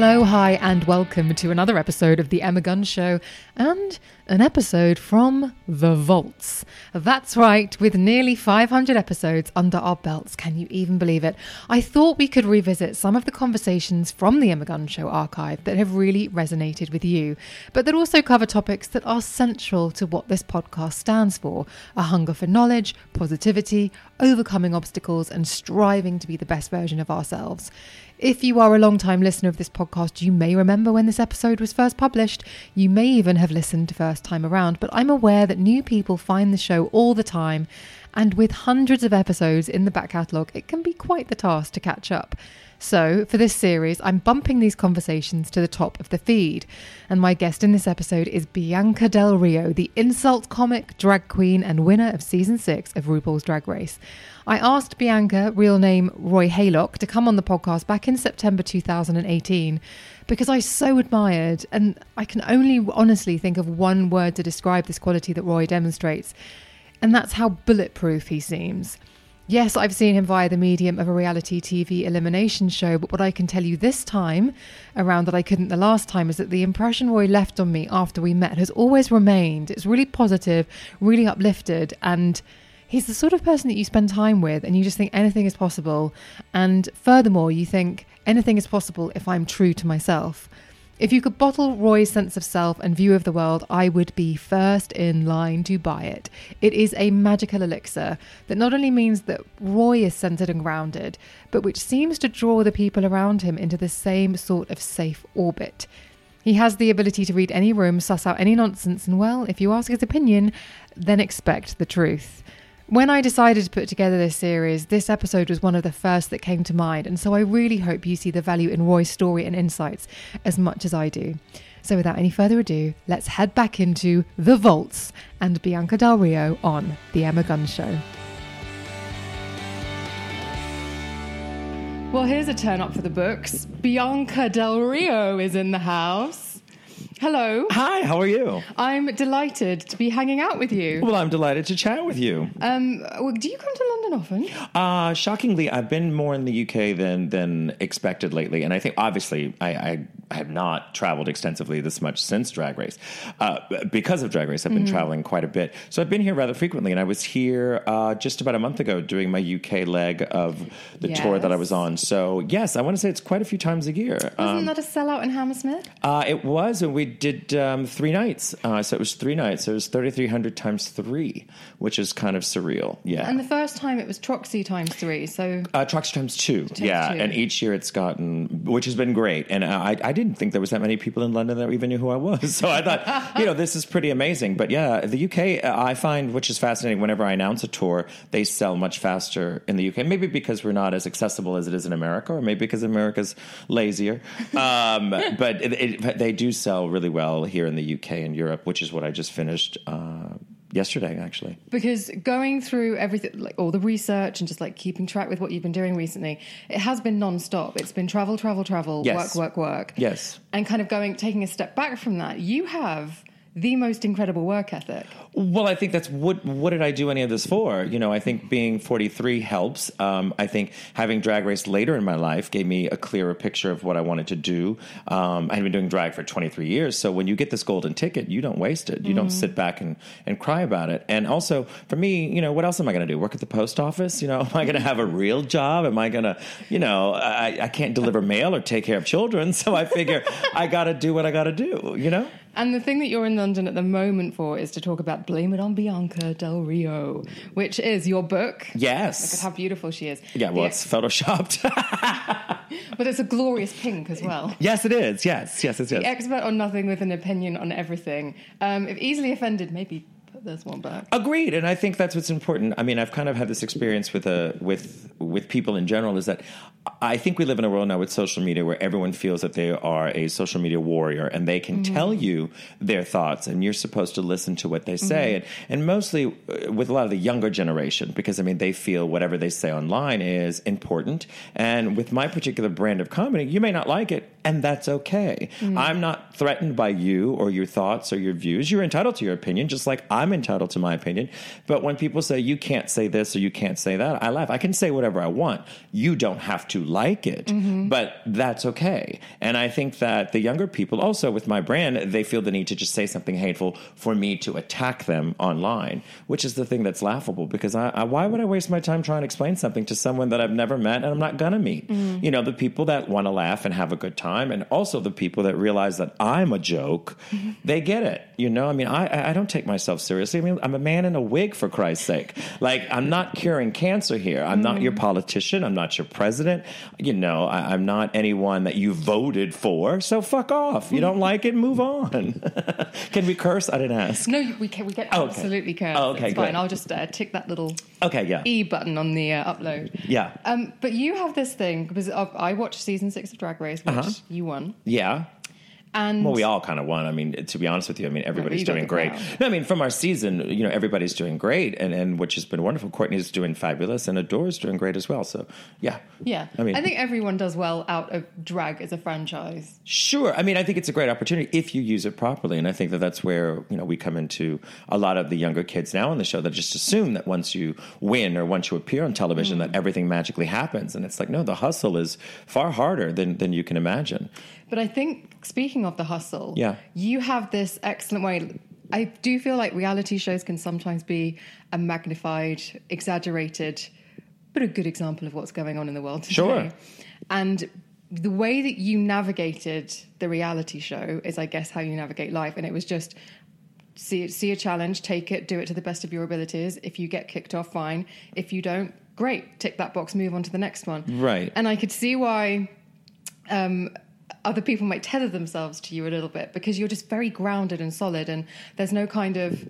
Hello, hi, and welcome to another episode of The Emma Gunn Show and an episode from The Vaults. That's right, with nearly 500 episodes under our belts. Can you even believe it? I thought we could revisit some of the conversations from The Emma Gunn Show archive that have really resonated with you, but that also cover topics that are central to what this podcast stands for a hunger for knowledge, positivity, overcoming obstacles, and striving to be the best version of ourselves. If you are a long time listener of this podcast, you may remember when this episode was first published. You may even have listened first time around, but I'm aware that new people find the show all the time, and with hundreds of episodes in the back catalogue, it can be quite the task to catch up. So, for this series, I'm bumping these conversations to the top of the feed. And my guest in this episode is Bianca Del Rio, the insult comic, drag queen, and winner of season six of RuPaul's Drag Race. I asked Bianca, real name Roy Haylock, to come on the podcast back in September 2018 because I so admired, and I can only honestly think of one word to describe this quality that Roy demonstrates, and that's how bulletproof he seems. Yes, I've seen him via the medium of a reality TV elimination show, but what I can tell you this time around that I couldn't the last time is that the impression Roy left on me after we met has always remained. It's really positive, really uplifted, and he's the sort of person that you spend time with and you just think anything is possible. And furthermore, you think anything is possible if I'm true to myself. If you could bottle Roy's sense of self and view of the world, I would be first in line to buy it. It is a magical elixir that not only means that Roy is centered and grounded, but which seems to draw the people around him into the same sort of safe orbit. He has the ability to read any room, suss out any nonsense, and well, if you ask his opinion, then expect the truth. When I decided to put together this series, this episode was one of the first that came to mind, and so I really hope you see the value in Roy's story and insights as much as I do. So, without any further ado, let's head back into The Vaults and Bianca Del Rio on The Emma Gunn Show. Well, here's a turn up for the books. Bianca Del Rio is in the house. Hello. Hi, how are you? I'm delighted to be hanging out with you. Well, I'm delighted to chat with you. Um, well, do you come to London often? Uh, shockingly, I've been more in the UK than than expected lately, and I think obviously I, I, I have not traveled extensively this much since Drag Race. Uh, because of Drag Race, I've been Mm-hmm. traveling quite a bit, so I've been here rather frequently. And I was here uh, just about a month ago doing my UK leg of the tour that I was on. So yes, I want to say it's quite a few times a year. Wasn't that a sellout in Hammersmith? Uh, it was, and we did um, three nights. Uh, so it was three nights. So it was 3,300 times three, which is kind of surreal. Yeah. And the first time it was Troxy times three. So Uh, Troxy times two, yeah, two. and each year it's gotten, which has been great. And I, I didn't think there was that many people in London that even knew who I was. So I thought, you know, this is pretty amazing. But yeah, the UK, uh, I find, which is fascinating. Whenever I announce a tour, they sell much faster in the UK. Maybe because we're not as accessible as it is in America, or maybe because America's lazier. Um, but it, it, they do sell really well here in the UK and Europe, which is what I just finished. Uh, Yesterday, actually. because going through everything, like all the research and just like keeping track with what you've been doing recently, it has been non-stop. It's been travel, travel, travel, Yes. work, work, work. Yes. And kind of going, taking a step back from that, you have the most incredible work ethic. Well, I think that's what. What did I do any of this for? You know, I think being 43 helps. Um, I think having drag race later in my life gave me a clearer picture of what I wanted to do. Um, I had been doing drag for 23 years, so when you get this golden ticket, you don't waste it. You don't sit back and, and cry about it. And also, for me, you know, what else am I going to do? Work at the post office? You know, am I going to have a real job? Am I going to, you know, I, I can't deliver mail or take care of children, so I figure I got to do what I got to do. You know. And the thing that you're in London at the moment for is to talk about Blame It on Bianca Del Rio, which is your book. Yes. Look at how beautiful she is. yeah, well, The- it's photoshopped. but it's a glorious pink as well. yes, it is. Yes, yes, yes, yes. The expert on nothing with an opinion on everything. Um, if easily offended, maybe this one back. Agreed, and I think that's what's important. I mean, I've kind of had this experience with a with with people in general. Is that I think we live in a world now with social media where everyone feels that they are a social media warrior and they can mm-hmm. tell you their thoughts, and you're supposed to listen to what they say. Mm-hmm. And, and mostly uh, with a lot of the younger generation, because I mean, they feel whatever they say online is important. And with my particular brand of comedy, you may not like it, and that's okay. Mm-hmm. I'm not threatened by you or your thoughts or your views. You're entitled to your opinion, just like I'm entitled to my opinion. But when people say you can't say this or you can't say that, I laugh. I can say whatever I want. You don't have to like it, mm-hmm. but that's okay. And I think that the younger people also with my brand, they feel the need to just say something hateful for me to attack them online, which is the thing that's laughable because I, I, why would I waste my time trying to explain something to someone that I've never met and I'm not to meet? Mm-hmm. You know, the people that want to laugh and have a good time and also the people that realize that I'm a joke, mm-hmm. they get it. You know, I mean, I, I don't take myself seriously. I mean, I'm a man in a wig for Christ's sake. Like, I'm not curing cancer here. I'm not your mm-hmm. politician. I'm not your president. You know, I, am not anyone that you voted for. So fuck off. You don't like it, move on. can we curse? I didn't ask. No, we can. We can oh, absolutely curse. Oh, okay, it's fine. I'll just uh, tick that little okay, yeah. E button on the uh, upload. Yeah. Um, but you have this thing because I watched season six of Drag Race, which uh-huh. you won. Yeah. And well, we all kind of won. I mean, to be honest with you, I mean, everybody's doing great. No, I mean, from our season, you know, everybody's doing great, and, and which has been wonderful. Courtney's doing fabulous, and Adore's doing great as well. So, yeah, yeah. I mean, I think everyone does well out of drag as a franchise. Sure. I mean, I think it's a great opportunity if you use it properly, and I think that that's where you know we come into a lot of the younger kids now on the show that just assume that once you win or once you appear on television, mm. that everything magically happens, and it's like no, the hustle is far harder than than you can imagine. But I think speaking of the hustle, yeah. you have this excellent way. I do feel like reality shows can sometimes be a magnified, exaggerated, but a good example of what's going on in the world today. Sure. And the way that you navigated the reality show is, I guess, how you navigate life. And it was just see see a challenge, take it, do it to the best of your abilities. If you get kicked off, fine. If you don't, great. Tick that box, move on to the next one. Right. And I could see why. Um, other people might tether themselves to you a little bit because you're just very grounded and solid and there's no kind of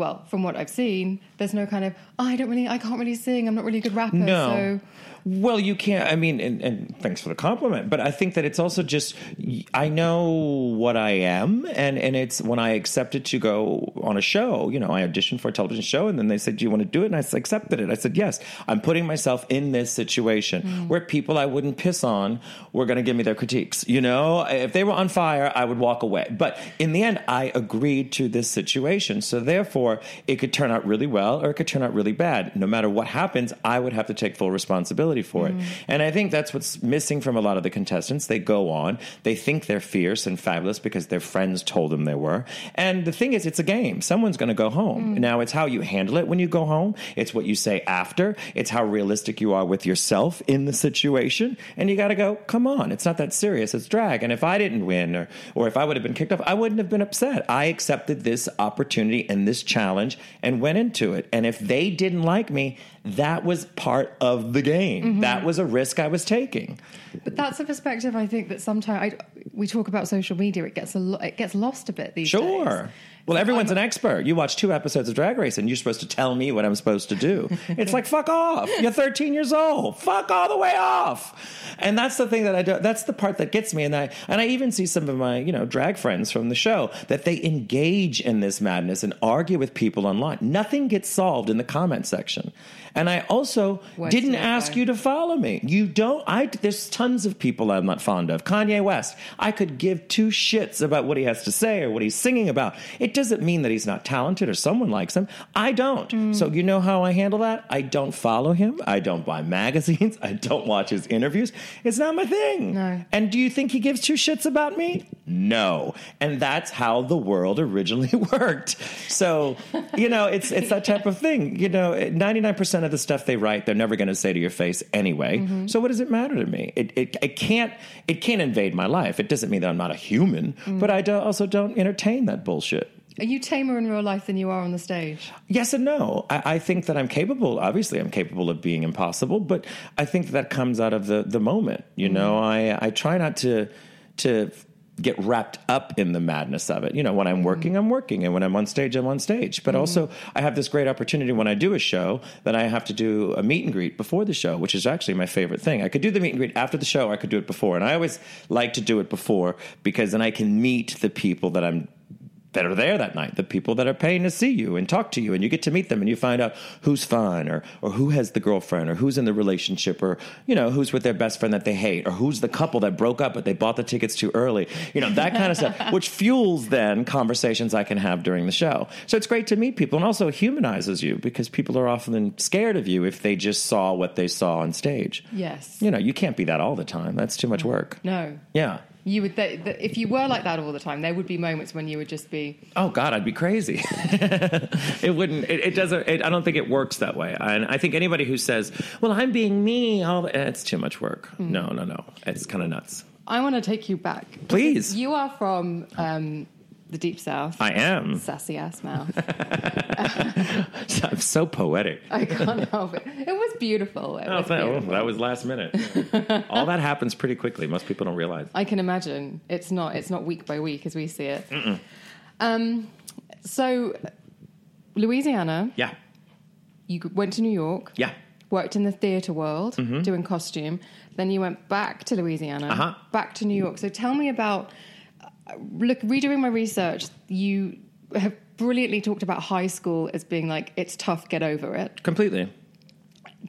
well from what i've seen there's no kind of oh, i don't really i can't really sing i'm not really a good rapper no. so well, you can't. I mean, and, and, thanks for the compliment, but I think that it's also just I know what I am, and and it's when I accepted to go on a show. You know, I auditioned for a television show, and then they said, "Do you want to do it?" And I accepted it. I said, "Yes." I'm putting myself in this situation mm. where people I wouldn't piss on were going to give me their critiques. You know, if they were on fire, I would walk away. But in the end, I agreed to this situation, so therefore, it could turn out really well or it could turn out really bad. No matter what happens, I would have to take full responsibility responsibility for mm. it. And I think that's what's missing from a lot of the contestants. They go on, they think they're fierce and fabulous because their friends told them they were. And the thing is, it's a game. Someone's going to go home. Mm. Now, it's how you handle it when you go home, it's what you say after, it's how realistic you are with yourself in the situation. And you got to go, come on, it's not that serious. It's drag. And if I didn't win or, or if I would have been kicked off, I wouldn't have been upset. I accepted this opportunity and this challenge and went into it. And if they didn't like me, that was part of the game. Mm-hmm. That was a risk I was taking. But that's a perspective I think that sometimes I, we talk about social media. It gets a lo- it gets lost a bit these sure. days. Sure. Well, everyone's an expert. You watch two episodes of Drag Race and you're supposed to tell me what I'm supposed to do. it's like, fuck off. You're 13 years old. Fuck all the way off. And that's the thing that I do. That's the part that gets me. And I, and I even see some of my, you know, drag friends from the show that they engage in this madness and argue with people online. Nothing gets solved in the comment section. And I also didn't ask you to follow me. You don't. I there's tons of people I'm not fond of. Kanye West. I could give two shits about what he has to say or what he's singing about. It doesn't mean that he's not talented or someone likes him. I don't. Mm. So you know how I handle that? I don't follow him. I don't buy magazines. I don't watch his interviews. It's not my thing. No. And do you think he gives two shits about me? No. And that's how the world originally worked. So, you know, it's it's that type of thing. You know, 99% of the stuff they write, they're never going to say to your face anyway. Mm-hmm. So what does it matter to me? It, it, it can't it can't invade my life. It doesn't mean that I'm not a human, mm. but I do, also don't entertain that bullshit. Are you tamer in real life than you are on the stage? Yes and no. I, I, think that I'm capable. Obviously, I'm capable of being impossible, but I think that comes out of the the moment. You mm. know, I I try not to to get wrapped up in the madness of it. You know, when I'm working, I'm working, and when I'm on stage, I'm on stage. But mm-hmm. also, I have this great opportunity when I do a show that I have to do a meet and greet before the show, which is actually my favorite thing. I could do the meet and greet after the show, or I could do it before, and I always like to do it before because then I can meet the people that I'm that are there that night, the people that are paying to see you and talk to you, and you get to meet them and you find out who's fun or or who has the girlfriend or who's in the relationship or you know who's with their best friend that they hate or who's the couple that broke up but they bought the tickets too early, you know that kind of stuff, which fuels then conversations I can have during the show. So it's great to meet people and also humanizes you because people are often scared of you if they just saw what they saw on stage. Yes. You know, you can't be that all the time. That's too much work. No. Yeah. You would, th- th- if you were like that all the time, there would be moments when you would just be. Oh God, I'd be crazy. it wouldn't. It, it doesn't. It, I don't think it works that way. And I think anybody who says, "Well, I'm being me," all it's too much work. No, no, no. It's kind of nuts. I want to take you back. Please. You are from um, the deep south. I am. Sassy ass mouth. I'm so poetic. I can't help it. It was beautiful. It Oh, was that, oh, beautiful. that was last minute. all that happens pretty quickly. Most people don't realize. I can imagine it's not. It's not week by week as we see it. Um, so, Louisiana. Yeah, You went to New York. yeah. Worked in the theatre world, doing costume. Then you went back to Louisiana, Uh-huh. back to New York. So tell me about. Look, redoing my research, you have brilliantly talked about high school as being like it's tough, get over it. Completely.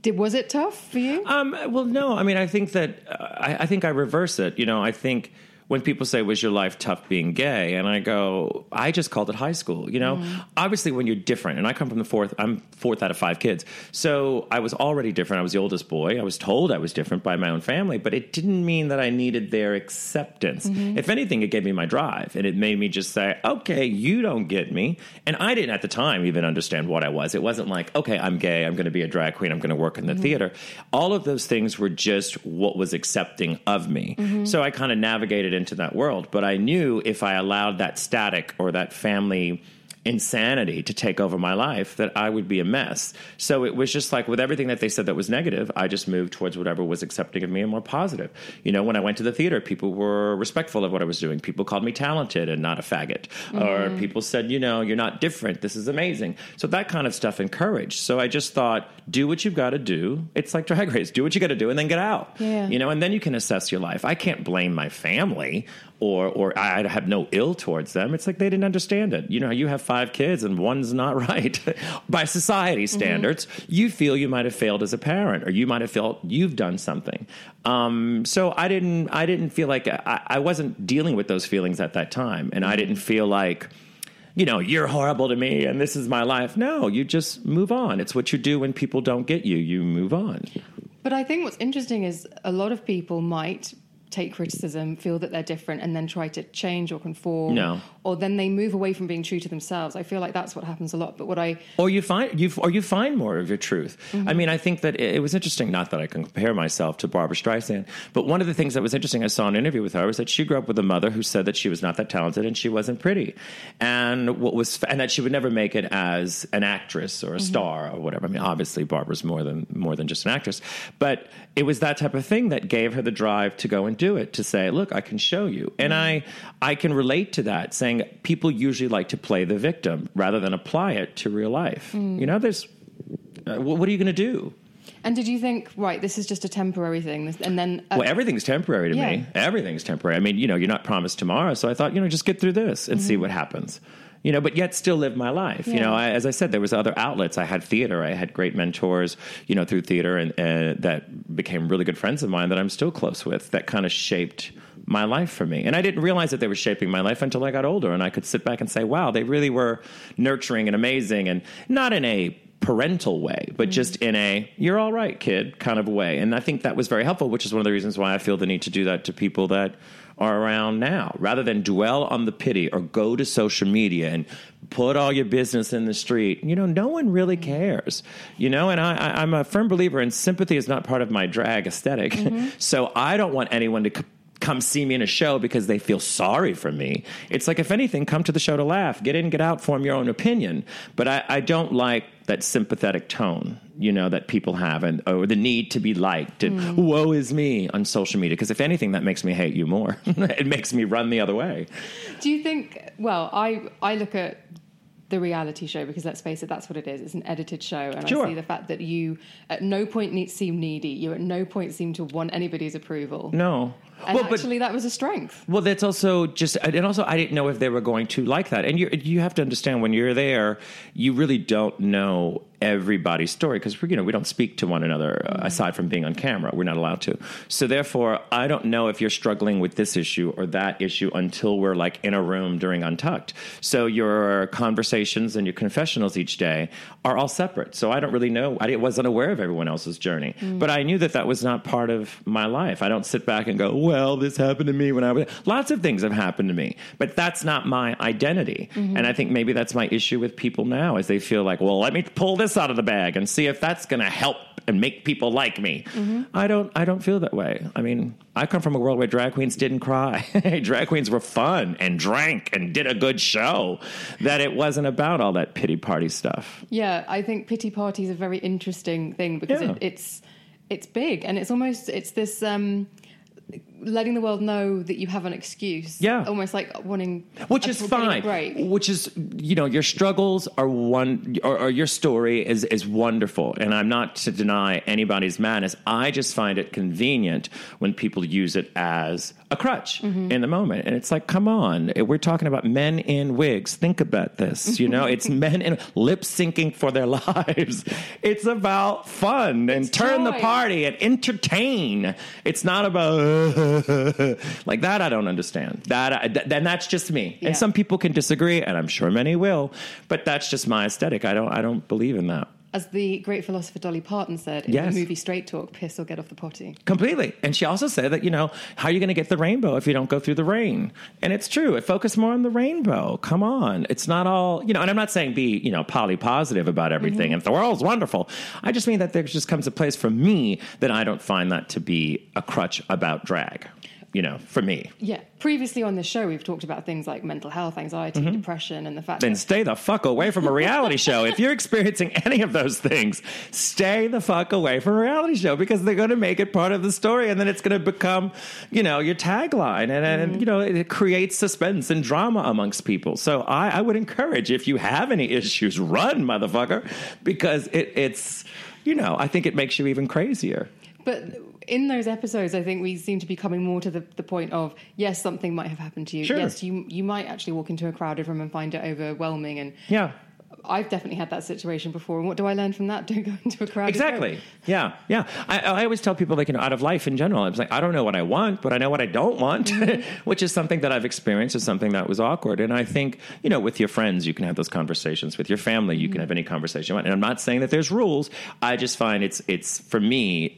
Did was it tough for you? Um, well, no. I mean, I think that uh, I, I think I reverse it. You know, I think when people say, "Was your life tough being gay?" and I go, "I just called it high school." You know, mm. obviously when you're different, and I come from the fourth. I'm fourth out of five kids, so I was already different. I was the oldest boy. I was told I was different by my own family, but it didn't mean that I needed their acceptance. Mm-hmm. If anything, it gave me my drive, and it made me just say, "Okay, you don't get me," and I didn't at the time even understand what I was. It wasn't like, "Okay, I'm gay. I'm going to be a drag queen. I'm going to work in the mm-hmm. theater." All of those things were just what was accepting of me. Mm-hmm. So I kind of navigated into that world, but I knew if I allowed that static or that family insanity to take over my life that I would be a mess. So it was just like with everything that they said that was negative, I just moved towards whatever was accepting of me and more positive. You know, when I went to the theater, people were respectful of what I was doing. People called me talented and not a faggot. Or mm-hmm. people said, you know, you're not different. This is amazing. So that kind of stuff encouraged. So I just thought, do what you've got to do. It's like drag race. Do what you got to do and then get out. Yeah. You know, and then you can assess your life. I can't blame my family or or I have no ill towards them. It's like they didn't understand it. You know, you have five kids and one's not right by society standards. You feel you might have failed as a parent, or you might have felt you've done something. Um, so I didn't. I didn't feel like I, I wasn't dealing with those feelings at that time, and I didn't feel like. You know, you're horrible to me and this is my life. No, you just move on. It's what you do when people don't get you. You move on. But I think what's interesting is a lot of people might take criticism, feel that they're different, and then try to change or conform. No. Or then they move away from being true to themselves. I feel like that's what happens a lot. But what I or you find you or you find more of your truth. Mm-hmm. I mean, I think that it, it was interesting. Not that I can compare myself to Barbra Streisand, but one of the things that was interesting, I saw in an interview with her, was that she grew up with a mother who said that she was not that talented and she wasn't pretty, and what was and that she would never make it as an actress or a mm-hmm. star or whatever. I mean, obviously Barbra's more than more than just an actress, but it was that type of thing that gave her the drive to go and do it. To say, look, I can show you, and I I can relate to that. Saying people usually like to play the victim rather than apply it to real life. You know, there's uh, wh- what are you going to do? and did you think right? This is just a temporary thing, and then uh, Well, everything's temporary to me. Everything's temporary. I mean, you know, you're not promised tomorrow, so I thought, you know, just get through this and see what happens. You know, but yet still live my life. You know, I, as I said, there was other outlets. I had theater. I had great mentors. You know, through theater, and uh, that became really good friends of mine that I'm still close with. That kind of shaped my life for me. And I didn't realize that they were shaping my life until I got older, and I could sit back and say, "Wow, they really were nurturing and amazing," and not in a parental way, but just in a "you're all right, kid" kind of way. And I think that was very helpful, which is one of the reasons why I feel the need to do that to people that are around now, rather than dwell on the pity or go to social media and put all your business in the street. You know, no one really cares. You know, and I, I'm a firm believer in sympathy is not part of my drag esthetic mm-hmm. so I don't want anyone to. Come see me in a show because they feel sorry for me. It's like, if anything, come to the show to laugh, get in, get out, form your own opinion. But I, I don't like that sympathetic tone, you know, that people have and or the need to be liked and Mm. woe is me on social media. Because if anything, that makes me hate you more. it makes me run the other way. Do you think? Well, I I look at the reality show because let's face it, that's what it is. It's an edited show, and Sure. I see the fact that you at no point need, seem needy. You at no point seem to want anybody's approval. No. And well, but actually, that was a strength. Well, that's also just, and also I didn't know if they were going to like that. And you you have to understand when you're there, you really don't know everybody's story because you know we don't speak to one another uh, aside from being on camera. We're not allowed to. So therefore, I don't know if you're struggling with this issue or that issue until we're like in a room during Untucked. So your conversations and your confessionals each day are all separate. So I don't really know. I wasn't aware of everyone else's journey, but I knew that that was not part of my life. I don't sit back and go, "Well, this happened to me when I was." Lots of things have happened to me, but that's not my identity. And I think maybe that's my issue with people now, is they feel like, "Well, let me pull this out of the bag and see if that's going to help and make people like me." I don't. I don't feel that way. I mean, I come from a world where drag queens didn't cry. drag queens were fun and drank and did a good show. That it wasn't about all that pity party stuff. Yeah, I think pity party is a very interesting thing because Yeah. it, it's it's big and it's almost it's this um, letting the world know that you have an excuse. Yeah. almost like wanting which a- is fine. which is you know your struggles are one or, or your story is is wonderful. And i'm not to deny anybody's madness. I just find it convenient when people use it as a crutch Mm-hmm. in the moment. And it's like come on. We're talking about men in wigs. Think about this. You know it's men in lip syncing for their lives. It's about fun and It's turn the party and entertain. It's not about like that i don't understand. That I, th- then that's just me. Yeah. and some people can disagree and i'm sure many will but that's just my aesthetic. I don't i don't believe in that As the great philosopher Dolly Parton said in Yes. the movie Straight Talk, piss or get off the potty. completely. And she also said that you know how are you going to get the rainbow if you don't go through the rain? And it's true. It focus more on the rainbow. Come on. It's not all you know and i'm not saying be you know poly positive about everything mm-hmm. and the world's wonderful. I just mean that there just comes a place for me that i don't find that to be a crutch about drag you know for me Yeah. Previously on the show, we've talked about things like mental health, anxiety, mm-hmm. depression, and the fact then that stay the fuck away from a reality show. If you're experiencing any of those things, stay the fuck away from a reality show because they're going to make it part of the story and then it's going to become, you know, your tagline and, and mm-hmm. you know, it creates suspense and drama amongst people. So I, I would encourage if you have any issues, run, motherfucker, because it, it's, you know, I think it makes you even crazier. But in those episodes, I think we seem to be coming more to the, the point of yes, something might have happened to you. Sure. Yes, you you might actually walk into a crowded room and find it overwhelming. And Yeah. I've definitely had that situation before. And what do I learn from that? Don't go into a room. Exactly. Yeah, yeah. I, I always tell people, like, you know, out of life in general, I was like, I don't know what I want, but I know what I don't want, Mm-hmm. which is something that I've experienced, is something that was awkward. And I think, you know, with your friends, you can have those conversations. With your family, you Mm-hmm. can have any conversation you want. And I'm not saying that there's rules. I just find it's it's for me.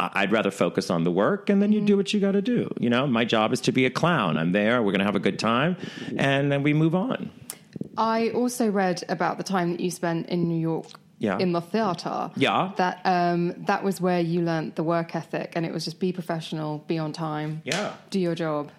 I'd rather focus on the work, and then you do Mm-hmm. what you got to do. You know, my job is to be a clown. I'm there. We're going to have a good time, and then we move on. I also read about the time that you spent in New York. Yeah. In the theatre. Yeah. That um, that was where you learnt the work ethic, and it was just be professional, be on time, Yeah. do your job,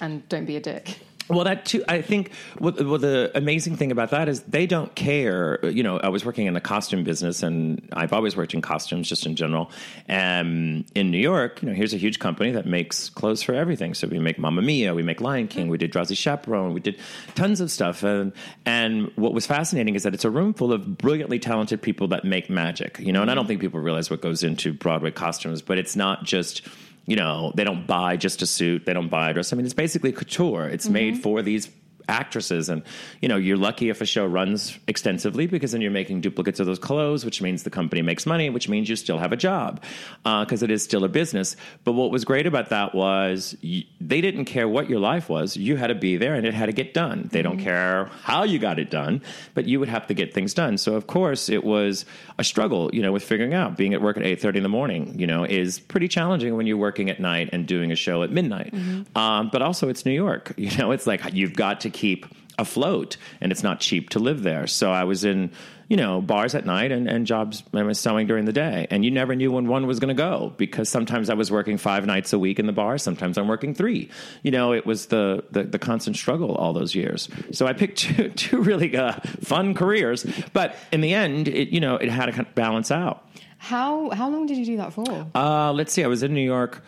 and don't be a dick. Well, that too. I think what, what the amazing thing about that is they don't care. You know, I was working in the costume business, and I've always worked in costumes, just in general. Um, in New York, you know, here's a huge company that makes clothes for everything. So we make Mamma Mia, we make Lion King, we did Drowsy Chaperone, we did tons of stuff. And and what was fascinating is that it's a room full of brilliantly talented people that make magic. You know, and I don't think people realize what goes into Broadway costumes, but it's not just you know, they don't buy just a suit, they don't buy a dress. I mean, it's basically couture. It's made mm-hmm. for these actresses. And you know you're lucky if a show runs extensively because then you're making duplicates of those clothes which means the company makes money which means you still have a job uh, because it is still a business. But what was great about that was they didn't care what your life was. You had to be there and it had to get done. They don't mm-hmm. care how you got it done but you would have to get things done. So of course it was a struggle you know with figuring out. Being at work at 8.30 in the morning you know is pretty challenging when you're working at night and doing a show at midnight. Mm-hmm. Um, but also it's new york you know it's like you've got to keep afloat, and it's not cheap to live there. So I was in you know, bars at night and, and jobs I was sewing during the day. And you never knew when one was going to go because sometimes I was working five nights a week in the bar. Sometimes I'm working three. You know, it was the, the, the constant struggle all those years. So I picked two, two really uh, fun careers. But in the end, it, you know, it had to kind of balance out. How, how long did you do that for? Uh, let's see. I was in New York.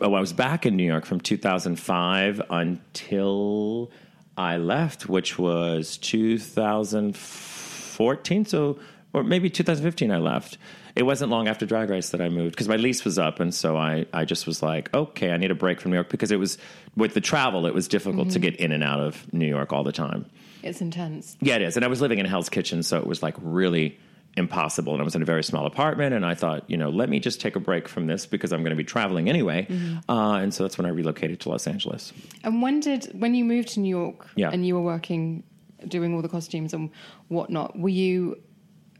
Oh, I was back in New York from 2005 until I left, which was 2014, so or maybe 2015 I left. It wasn't long after Drag Race that I moved because my lease was up, and so I, I just was like, okay, I need a break from New York because it was with the travel, it was difficult mm-hmm. to get in and out of New York all the time. It's intense. Yeah, it is. And I was living in Hell's Kitchen, so it was like really impossible. And I was in a very small apartment, and I thought, you know, let me just take a break from this because I'm going to be traveling anyway. Mm-hmm. Uh, and so that's when I relocated to Los Angeles. And when did when you moved to New York? Yeah. and you were working doing all the costumes and whatnot, were you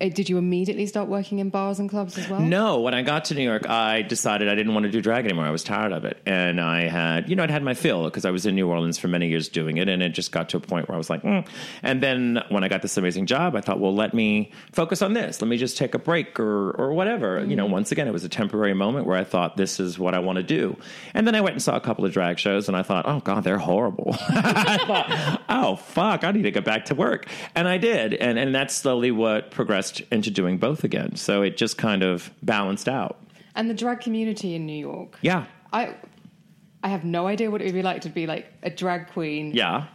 did you immediately start working in bars and clubs as well? No. When I got to New York, I decided I didn't want to do drag anymore. I was tired of it. And I had, you know, I'd had my fill because I was in New Orleans for many years doing it. And it just got to a point where I was like, mm. and then when I got this amazing job, I thought, well, let me focus on this. Let me just take a break or, or whatever. Mm-hmm. You know, mm-hmm. once again, it was a temporary moment where I thought, this is what I want to do. And then I went and saw a couple of drag shows and I thought, oh, God, they're horrible. I thought, oh, fuck, I need to get back to work. And I did. And, and that's slowly what progressed into doing both again. So it just kind of balanced out. And the drag community in New York. Yeah. I I have no idea what it would be like to be like a drag queen. Yeah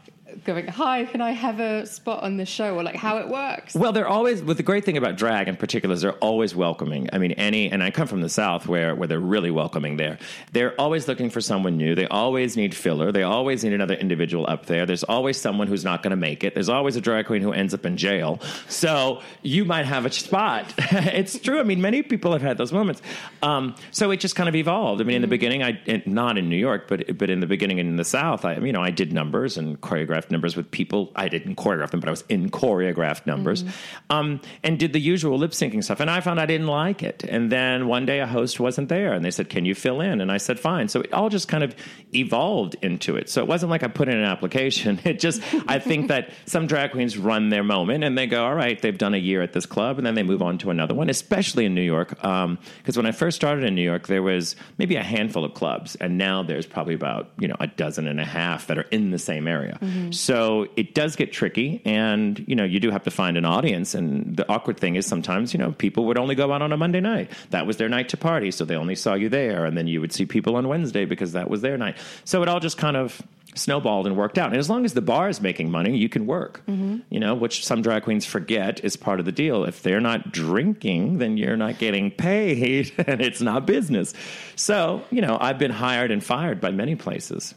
going, "Hi, can I have a spot on the show?" or like how it works. Well, they're always. But the great thing about drag in particular is they're always welcoming. I mean, any and I come from the South where where they're really welcoming. There, they're always looking for someone new. They always need filler. They always need another individual up there. There's always someone who's not going to make it. There's always a drag queen who ends up in jail. So you might have a spot. it's true. I mean, many people have had those moments. Um, so it just kind of evolved. I mean, in the mm-hmm. beginning, I not in New York, but but in the beginning in the South, I you know I did numbers and choreographed choreographed numbers with people. I didn't choreograph them, but I was in choreographed numbers, mm-hmm. um, and did the usual lip syncing stuff. And I found I didn't like it. And then one day a host wasn't there, and they said, "Can you fill in?" And I said, "Fine." So it all just kind of evolved into it. So it wasn't like I put in an application. It just I think that some drag queens run their moment and they go, "All right, they've done a year at this club," and then they move on to another one. Especially in New York, because um, when I first started in New York, there was maybe a handful of clubs, and now there's probably about you know a dozen and a half that are in the same area. Mm-hmm. So it does get tricky, and you know you do have to find an audience. And the awkward thing is sometimes you know people would only go out on a Monday night. That was their night to party, so they only saw you there, and then you would see people on Wednesday because that was their night. So it all just kind of snowballed and worked out. And as long as the bar is making money, you can work. Mm-hmm. You know, which some drag queens forget is part of the deal. If they're not drinking, then you're not getting paid, and it's not business. So you know, I've been hired and fired by many places.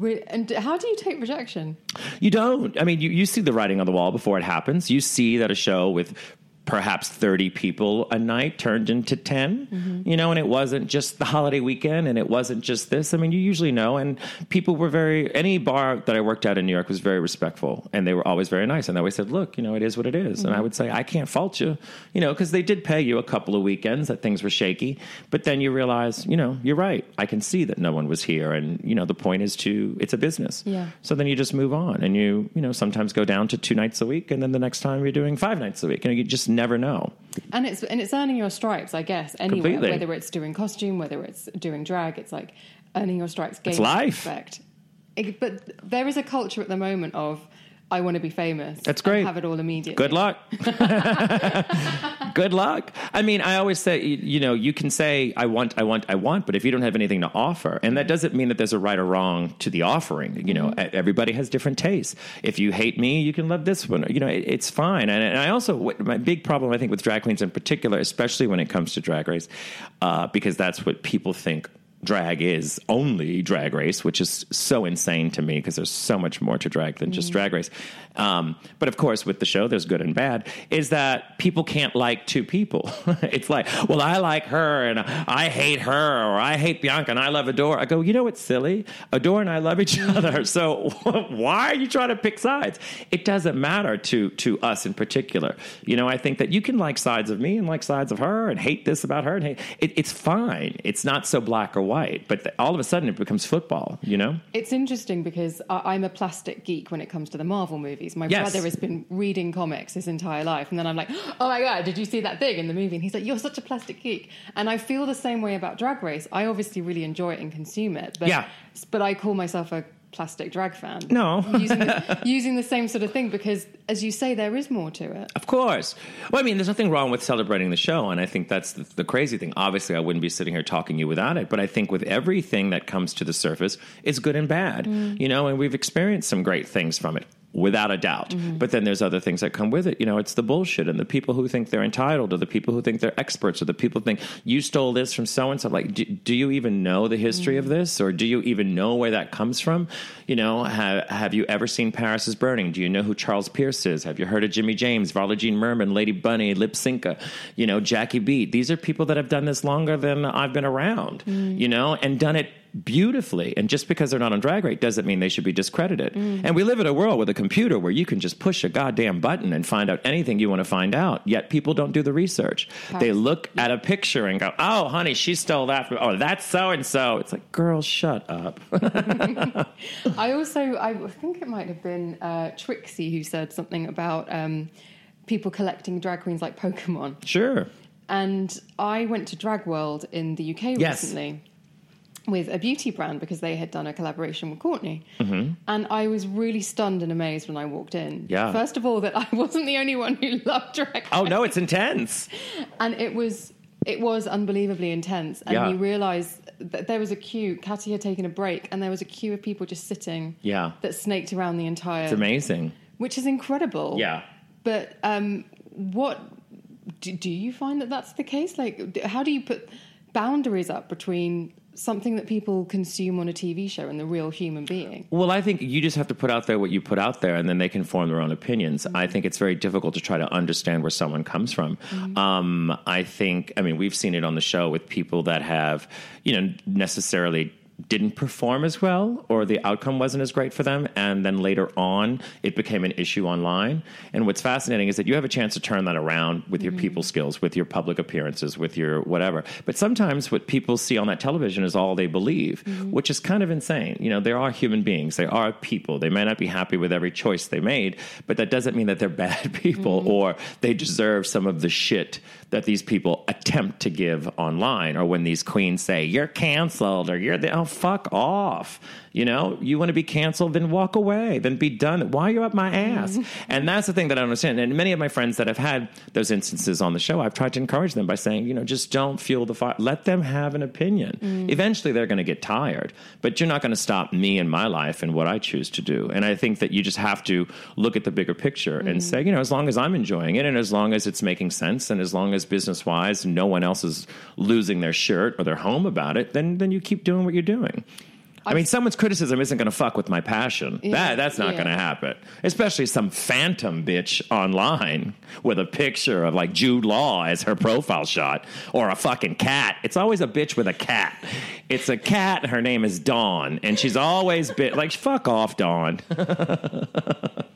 And how do you take rejection? You don't. I mean, you, you see the writing on the wall before it happens. You see that a show with perhaps 30 people a night turned into 10 mm-hmm. you know and it wasn't just the holiday weekend and it wasn't just this i mean you usually know and people were very any bar that i worked at in new york was very respectful and they were always very nice and they always said look you know it is what it is. Mm-hmm. and i mm-hmm. would say i can't fault you you know because they did pay you a couple of weekends that things were shaky but then you realize you know you're right i can see that no one was here and you know the point is to it's a business yeah so then you just move on and you you know sometimes go down to two nights a week and then the next time you're doing five nights a week you know you just never know. And it's and it's earning your stripes, I guess. Anywhere, Completely. whether it's doing costume, whether it's doing drag, it's like earning your stripes. It's life. Respect. It, but there is a culture at the moment of I want to be famous. That's great. have it all immediately. Good luck. Good luck. I mean, I always say, you know, you can say, I want, I want, I want, but if you don't have anything to offer, and that doesn't mean that there's a right or wrong to the offering. You know, mm-hmm. everybody has different tastes. If you hate me, you can love this one. You know, it, it's fine. And, and, I also, my big problem, I think, with drag queens in particular, especially when it comes to drag race, uh, because that's what people think drag is only drag race, which is so insane to me because there's so much more to drag than just mm. drag race. Um, but of course, with the show, there's good and bad. Is that people can't like two people? it's like, well, I like her and I hate her, or I hate Bianca and I love Adore. I go, you know what's silly? Adore and I love each other. So why are you trying to pick sides? It doesn't matter to to us in particular. You know, I think that you can like sides of me and like sides of her and hate this about her and hate. It, it's fine. It's not so black or white, but th- all of a sudden it becomes football. You know? It's interesting because I- I'm a plastic geek when it comes to the Marvel movies. My Yes. brother has been reading comics his entire life, and then I'm like, "Oh my god, did you see that thing in the movie?" And he's like, "You're such a plastic geek." And I feel the same way about Drag Race. I obviously really enjoy it and consume it, but Yeah. but I call myself a plastic drag fan. No. using the, using the same sort of thing because, as you say, there is more to it. Of course. Well, I mean, there's nothing wrong with celebrating the show, and I think that's the, the crazy thing. Obviously, I wouldn't be sitting here talking to you without it, but I think with everything that comes to the surface, it's good and bad, mm. you know, and we've experienced some great things from it. Without a doubt. Mm-hmm. But then there's other things that come with it. You know, it's the bullshit and the people who think they're entitled or the people who think they're experts or the people who think you stole this from so and so. Like, do, do you even know the history of mm-hmm. this or do you even know where that comes from? You know, have, have you ever seen Paris is Burning? Do you know who Charles Pierce is? Have you heard of Jimmy James, Varla Jean Merman, Lady Bunny, Lypsinka, you know, Jackie Beat? These are people that have done this longer than I've been around, mm-hmm. you know, and done it beautifully. And just because they're not on Drag Race doesn't mean they should be discredited. And we live in a world with a computer where you can just push a goddamn button and find out anything you want to find out. Yet people don't do the research. They look at a picture and go, "Oh, honey, she stole that from. Oh, that's so and so." It's like, girl, shut up. I also, I think it might have been uh, Trixie who said something about um, people collecting drag queens like Pokemon. sure. And I went to Drag World in the UK Yes. recently with a beauty brand because they had done a collaboration with Courtney. And I was really stunned and amazed when I walked in. Mm-hmm. Yeah. First of all, that I wasn't the only one who loved drag. Oh no, it's intense. And it was it was unbelievably intense. And Yeah. you realise that there was a queue. Katy had taken a break, and there was a queue of people just sitting. Yeah. That snaked around the entire. It's amazing. Which is incredible. Yeah. But um, what do, do you find that that's the case? Like, how do you put boundaries up between something that people consume on a TV show and the real human being? Well, I think you just have to put out there what you put out there, and then they can form their own opinions. I think it's very difficult to try to understand where someone comes from. Um, I think, I mean, we've seen it on the show with people that have, you know, necessarily didn't perform as well or the outcome wasn't as great for them and then later on it became an issue online. And what's fascinating is that you have a chance to turn that around with your mm-hmm. people skills with your public appearances with your whatever. But sometimes what people see on that television is all they believe mm-hmm. which is kind of insane. You know there are human beings. They are people. They may not be happy with every choice they made but that doesn't mean that they're bad people mm-hmm. or they deserve some of the shit that these people attempt to give online or when these queens say you're canceled or you're the oh fuck off you know you want to be canceled then walk away then be done why are you up my ass? Mm-hmm. And that's the thing that i don't understand and many of my friends that have had those instances on the show i've tried to encourage them by saying you know just don't fuel the fire let them have an opinion. Mm. Eventually they're going to get tired but you're not going to stop me in my life and what i choose to do. And i think that you just have to look at the bigger picture and mm-hmm. say you know as long as i'm enjoying it and as long as it's making sense and as long as business wise no one else is losing their shirt or their home about it then then you keep doing what you're doing I mean, someone's criticism isn't going to fuck with my passion. Yeah, that that's not yeah. going to happen. Especially some phantom bitch online with a picture of like Jude Law as her profile shot, or a fucking cat. It's always a bitch with a cat. It's a cat. Her name is Dawn, and she's always been like, "Fuck off, Dawn."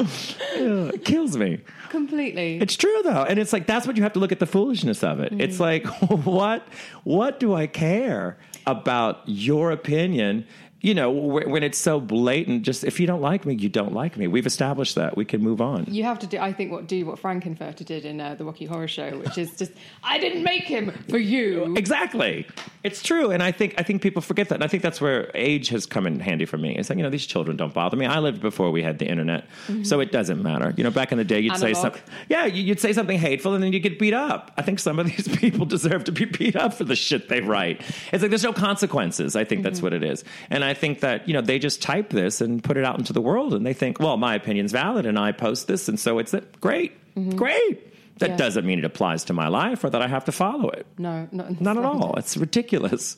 It kills me. Completely. It's true though, and it's like that's what you have to look at the foolishness of it. It's mm. like what what do I care about your opinion? You know, when it's so blatant, just if you don't like me, you don't like me. We've established that. We can move on. you have to do, I think, what do what Frank-N-Furter did in uh, the Rocky Horror Show, which is just, I didn't make him for you. Exactly. It's true, and I think I think people forget that. And I think that's where age has come in handy for me. It's like you know these children don't bother me. I lived before we had the internet, so it doesn't matter. You know, back in the day, you'd say something. Yeah, you- you'd say something hateful, and then you get beat up. I think some of these people deserve to be beat up for the shit they write. It's like there's no consequences. I think that's what it is, and I think that you know they just type this and put it out into the world, and they think, well, my opinion's valid, and I post this, and so it's it. Great, great. That Yeah. doesn't mean it applies to my life or that I have to follow it. No, not, Not at all. It's ridiculous.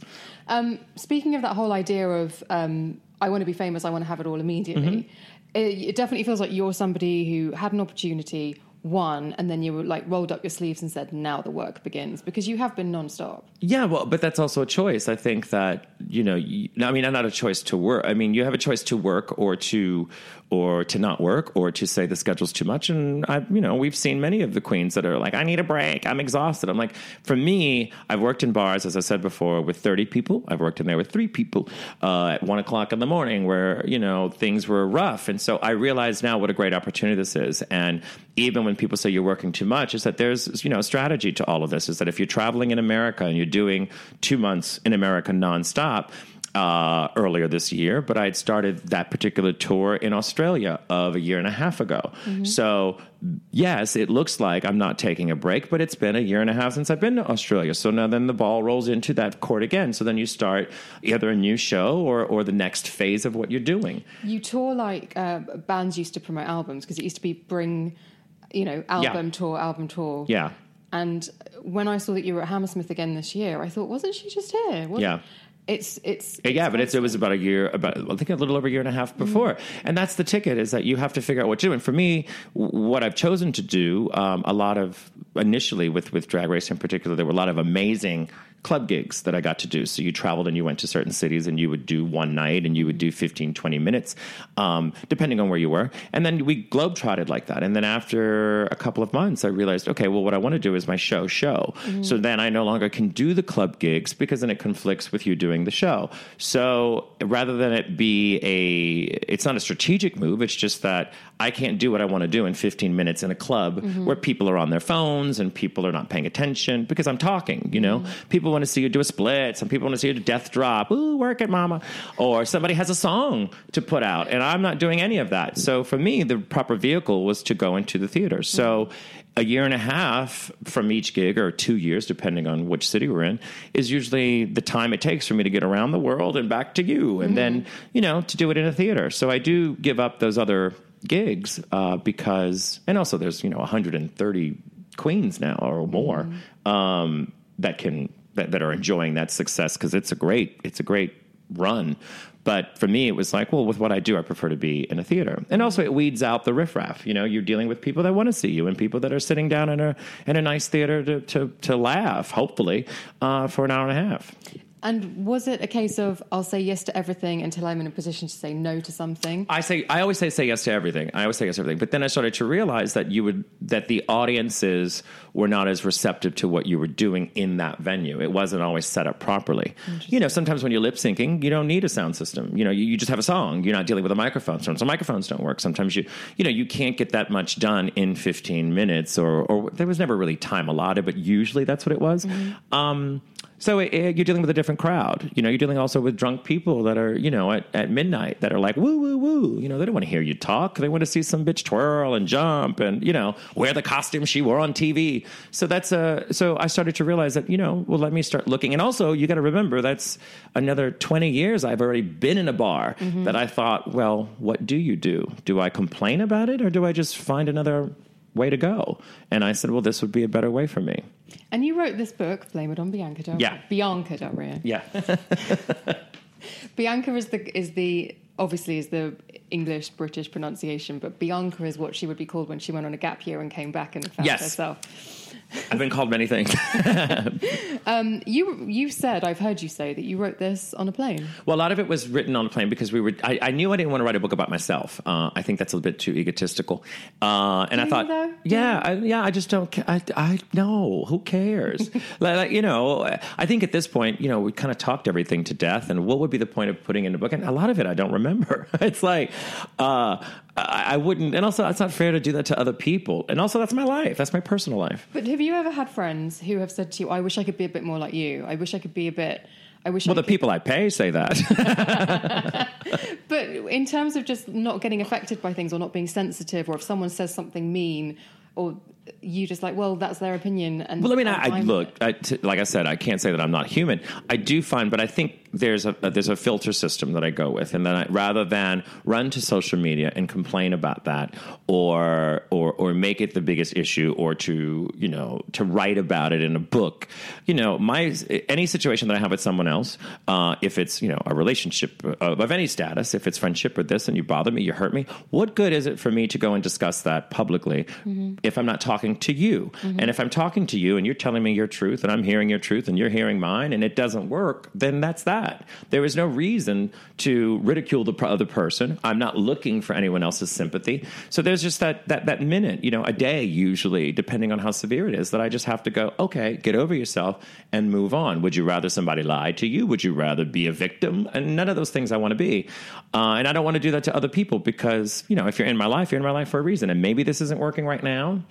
Um, speaking of that whole idea of um, I want to be famous, I want to have it all immediately. Mm-hmm. It, it definitely feels like you're somebody who had an opportunity, one and then you were like rolled up your sleeves and said now the work begins because you have been nonstop Yeah, well, but that's also a choice. I think that you know, you, I mean, I'm not a choice to work. I mean, you have a choice to work or to or to not work or to say the schedule's too much. And I, you know, we've seen many of the queens that are like, I need a break. I'm exhausted. I'm like, for me, I've worked in bars, as I said before, with 30 people. I've worked in there with three people uh, at one o'clock in the morning, where you know things were rough. And so I realize now what a great opportunity this is. And even when people say you're working too much, is that there's you know a strategy to all of this. Is that if you're traveling in America and you're doing two months in America nonstop uh, earlier this year, but I had started that particular tour in Australia of a year and a half ago. So, yes, it looks like I'm not taking a break, but it's been a year and a half since I've been to Australia. So now then the ball rolls into that court again. So then you start either a new show or, or the next phase of what you're doing. you tour like uh, bands used to promote albums because it used to be bring you know album Yeah. tour album tour Yeah. and when i saw that you were at hammersmith again this year i thought wasn't she just here Wasn't- Yeah. it's it's Yeah, but it's, it was about a year, about I think a little over a year and a half before, and that's the ticket is that you have to figure out what to do. And for me, what I've chosen to do, um, a lot of initially with with Drag Race in particular, there were a lot of amazing club gigs that I got to do. So you traveled and you went to certain cities and you would do one night and you would do mm-hmm. 15, 20 minutes, um, depending on where you were. And then we globetrotted like that. And then after a couple of months, I realized, okay, well, what I want to do is my show show. Mm-hmm. So then I no longer can do the club gigs because then it conflicts with you doing the show. So rather than it be a, it's not a strategic move. It's just that I can't do what I want to do in 15 minutes in a club mm-hmm. where people are on their phones and people are not paying attention because I'm talking, you know, people want to see you do a split. Some people want to see you do death drop. Ooh, work it, mama. Or somebody has a song to put out and I'm not doing any of that. So for me, the proper vehicle was to go into the theater. So a year and a half from each gig or two years, depending on which city we're in, is usually the time it takes for me to get around the world and back to you. And then, you know, to do it in a theater. So I do give up those other gigs uh, because, and also there's, you know, 130 queens now or more um, that can, that, that are enjoying that success because it's a great, it's a great run. But for me, it was like, well, with what I do, I prefer to be in a theater. And also, it weeds out the riffraff. You know, you're dealing with people that want to see you and people that are sitting down in a in a nice theater to to, to laugh, hopefully, uh, for an hour and a half. And was it a case of i'll say yes to everything until i'm in a position to say no to something I say I always say say yes to everything. I always say yes to everything. But then I started to realize that you would that the audiences were not as receptive to what you were doing in that venue. It wasn't always set up properly. You know, sometimes when you're lip syncing, you don't need a sound system. You know, you, you just have a song. You're not dealing with a microphone. Sometimes the microphones don't work. Sometimes you you know you can't get that much done in 15 minutes, or or there was never really time allotted, but usually that's what it was. Um, so it, it- you're dealing with a different crowd. You know, you're dealing also with drunk people that are, you know, at, at midnight that are like, woo, woo, woo. You know, they don't want to hear you talk. They want to see some bitch twirl and jump and, you know, wear the costume she wore on TV. So that's a, so I started to realize that, you know, well, let me start looking. And also, you got to remember that's another 20 years I've already been in a bar mm-hmm. that I thought, well, what do you do? Do I complain about it or do I just find another way to go? And I said, well, this would be a better way for me. and you wrote this book blame it on bianca Del Yeah. bianca Del Rio. Yeah. Bianca is the is the obviously is the English British pronunciation, but Bianca is what she would be called when she went on a gap year and came back and found Yes. herself. I've been called many things. You you said I've heard you say that you wrote this on a plane. Well, a lot of it was written on a plane because we were. I, I knew I didn't want to write a book about myself. Uh, I think that's a bit too egotistical. Uh, and I thought, though? yeah, I, yeah, I just don't. I, I no, who cares? like, like, you know, I think at this point, you know, we kind of talked everything to death. And what would be the point of putting in a book? And a lot of it I don't remember. it's like uh, I, I wouldn't. And also, it's not fair to do that to other people. And also, that's my life. That's my personal life. But have you ever had friends who have said to you, "I wish I could be a bit more like you. I wish I could be a bit." I wish. Well, I the could. people I pay say that. But in terms of just not getting affected by things or not being sensitive, or if someone says something mean, or you just like, well, that's their opinion. And Well, I mean, I, I look, it. Like I said, I can't say that I'm not human. I do find, but I think there's a there's a filter system that I go with, and then I, rather than run to social media and complain about that, or or or make it the biggest issue, or to you know to write about it in a book, you know, my any situation that I have with someone else, uh, if it's you know a relationship of, of any status, if it's friendship or this, and you bother me, you hurt me, what good is it for me to go and discuss that publicly mm-hmm. if I'm not talking to you? Mm-hmm. And if I'm talking to you and you're telling me your truth, and I'm hearing your truth, and you're hearing mine, and it doesn't work, then that's that. There is no reason to ridicule the other person. I'm not looking for anyone else's sympathy. So there's just that that that minute, you know, a day usually, depending on how severe it is, that I just have to go, okay, get over yourself and move on. Would you rather somebody lie to you? Would you rather be a victim? And none of those things I want to be. Uh, and I don't want to do that to other people because, you know, if you're in my life, you're in my life for a reason. And maybe this isn't working right now,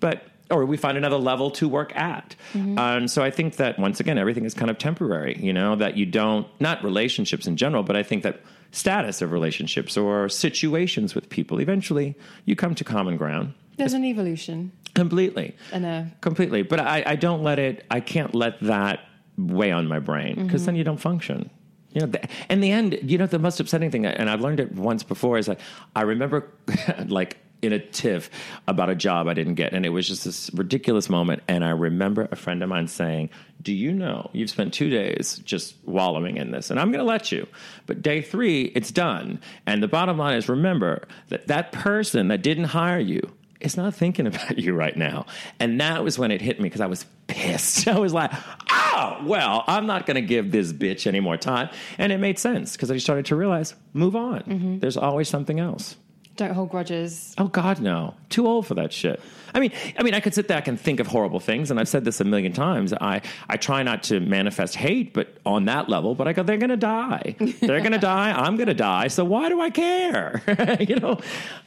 but or we find another level to work at. Mm-hmm. And so I think that once again, everything is kind of temporary, you know, that you don't, not relationships in general, but I think that status of relationships or situations with people, eventually you come to common ground. There's an evolution. Completely. And a- completely. But I, I don't let it, I can't let that weigh on my brain because mm-hmm. then you don't function. You know, the, in the end, you know, the most upsetting thing, and I've learned it once before, is that I remember like in a tiff about a job I didn't get. And it was just this ridiculous moment. And I remember a friend of mine saying, Do you know you've spent two days just wallowing in this? And I'm going to let you. But day three, it's done. And the bottom line is remember that that person that didn't hire you is not thinking about you right now. And that was when it hit me because I was pissed. I was like, oh, well, I'm not going to give this bitch any more time. And it made sense because I started to realize move on. Mm-hmm. There's always something else. Don't hold grudges. Oh God, no! Too old for that shit. I mean, I mean, I could sit back and think of horrible things, and I've said this a million times. I, I try not to manifest hate, but on that level. But I go, they're going to die. They're going to die. I'm going to die. So why do I care? you know,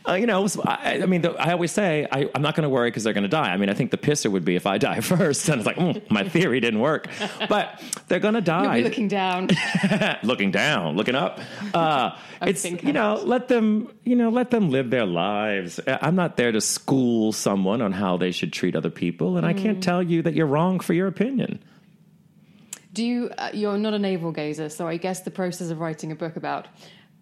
uh, you know. I, I mean, the, I always say I, am not going to worry because they're going to die. I mean, I think the pisser would be if I die first, and it's like, mm, my theory didn't work. But they're going to die. Looking down, looking down, looking up. Uh, it's you know, let them, you know, let them live their lives. I'm not there to school someone on how they should treat other people, and mm. I can't mm. tell you that you're wrong for your opinion. Do you? Uh, you're not a navel gazer, so I guess the process of writing a book about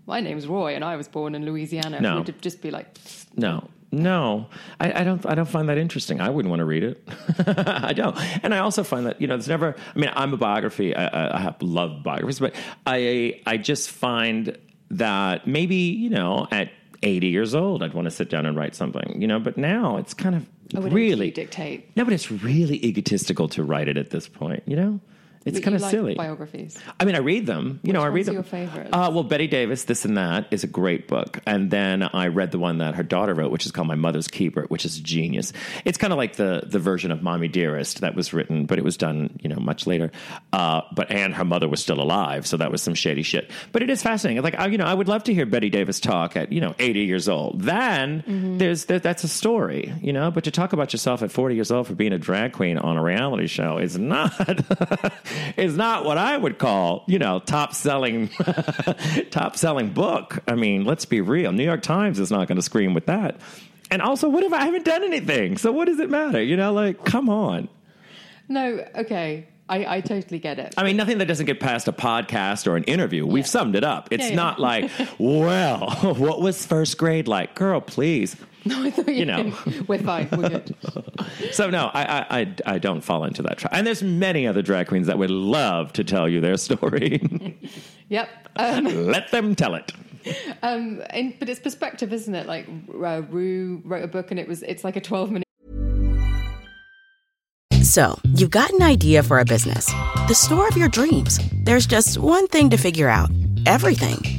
my name's Roy and I was born in Louisiana no. would just be like no. No, I, I, don't. I don't find that interesting. I wouldn't want to read it. I don't. And I also find that you know, there's never. I mean, I'm a biography. I, I have love biographies, but I I just find that maybe you know at 80 years old, I'd want to sit down and write something, you know, but now it's kind of really dictate. No, but it's really egotistical to write it at this point, you know? It's kind of like silly. Biographies. I mean, I read them. You Which know, I read them. Your favorite? Uh, well, Bette Davis, this and that is a great book, and then I read the one that her daughter wrote, which is called My Mother's Keeper, which is genius. It's kind of like the the version of Mommy Dearest that was written, but it was done, you know, much later. Uh, but and her mother was still alive, so that was some shady shit. But it is fascinating. Like, I, you know, I would love to hear Bette Davis talk at you know 80 years old. Then mm-hmm. there's there, that's a story, you know. But to talk about yourself at 40 years old for being a drag queen on a reality show is not is not what I would call, you know, top selling, top selling book. I mean, let's be real. New York Times is not going to scream with that. And also, what if I haven't done anything? So what does it matter? You know, like, come on. No, okay. I, I, totally get it. I mean, nothing that doesn't get past a podcast or an interview. We've summed it up. It's yeah, yeah. not like, well, what was first grade like? Girl, please. No, I thought you, you know we're fine. We're good. so no, I, I I don't fall into that trap. And there's many other drag queens that would love to tell you their story. yep. Um, Let them tell it. Um, and, but it's perspective, isn't it? Like uh, Ru wrote a book, and it was it's like a 12 minute. So you've got an idea for a business, the store of your dreams. There's just one thing to figure out: everything.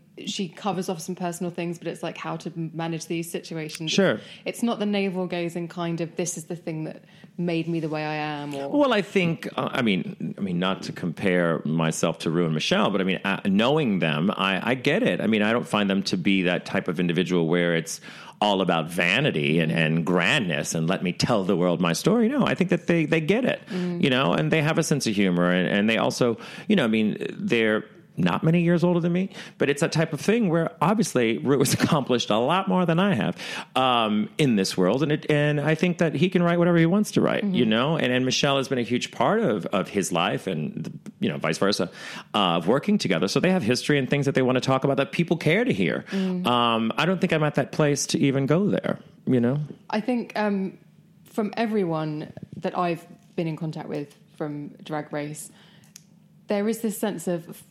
she covers off some personal things, but it's like how to manage these situations. Sure. It's not the navel gazing kind of this is the thing that made me the way I am. Or Well, I think uh, I mean I mean not to compare myself to Ru and Michelle, but I mean uh, knowing them, I, I get it. I mean I don't find them to be that type of individual where it's all about vanity and, and grandness and let me tell the world my story. No, I think that they they get it, you know, and they have a sense of humor and, and they also, you know, I mean they're not many years older than me, but it's that type of thing where obviously Ru has accomplished a lot more than I have um, in this world, and it, and I think that he can write whatever he wants to write, you know. And, and Michelle has been a huge part of of his life, and you know, vice versa, uh, of working together. So they have history and things that they want to talk about that people care to hear. Um, I don't think I'm at that place to even go there, you know. I think um, from everyone that I've been in contact with from Drag Race, there is this sense of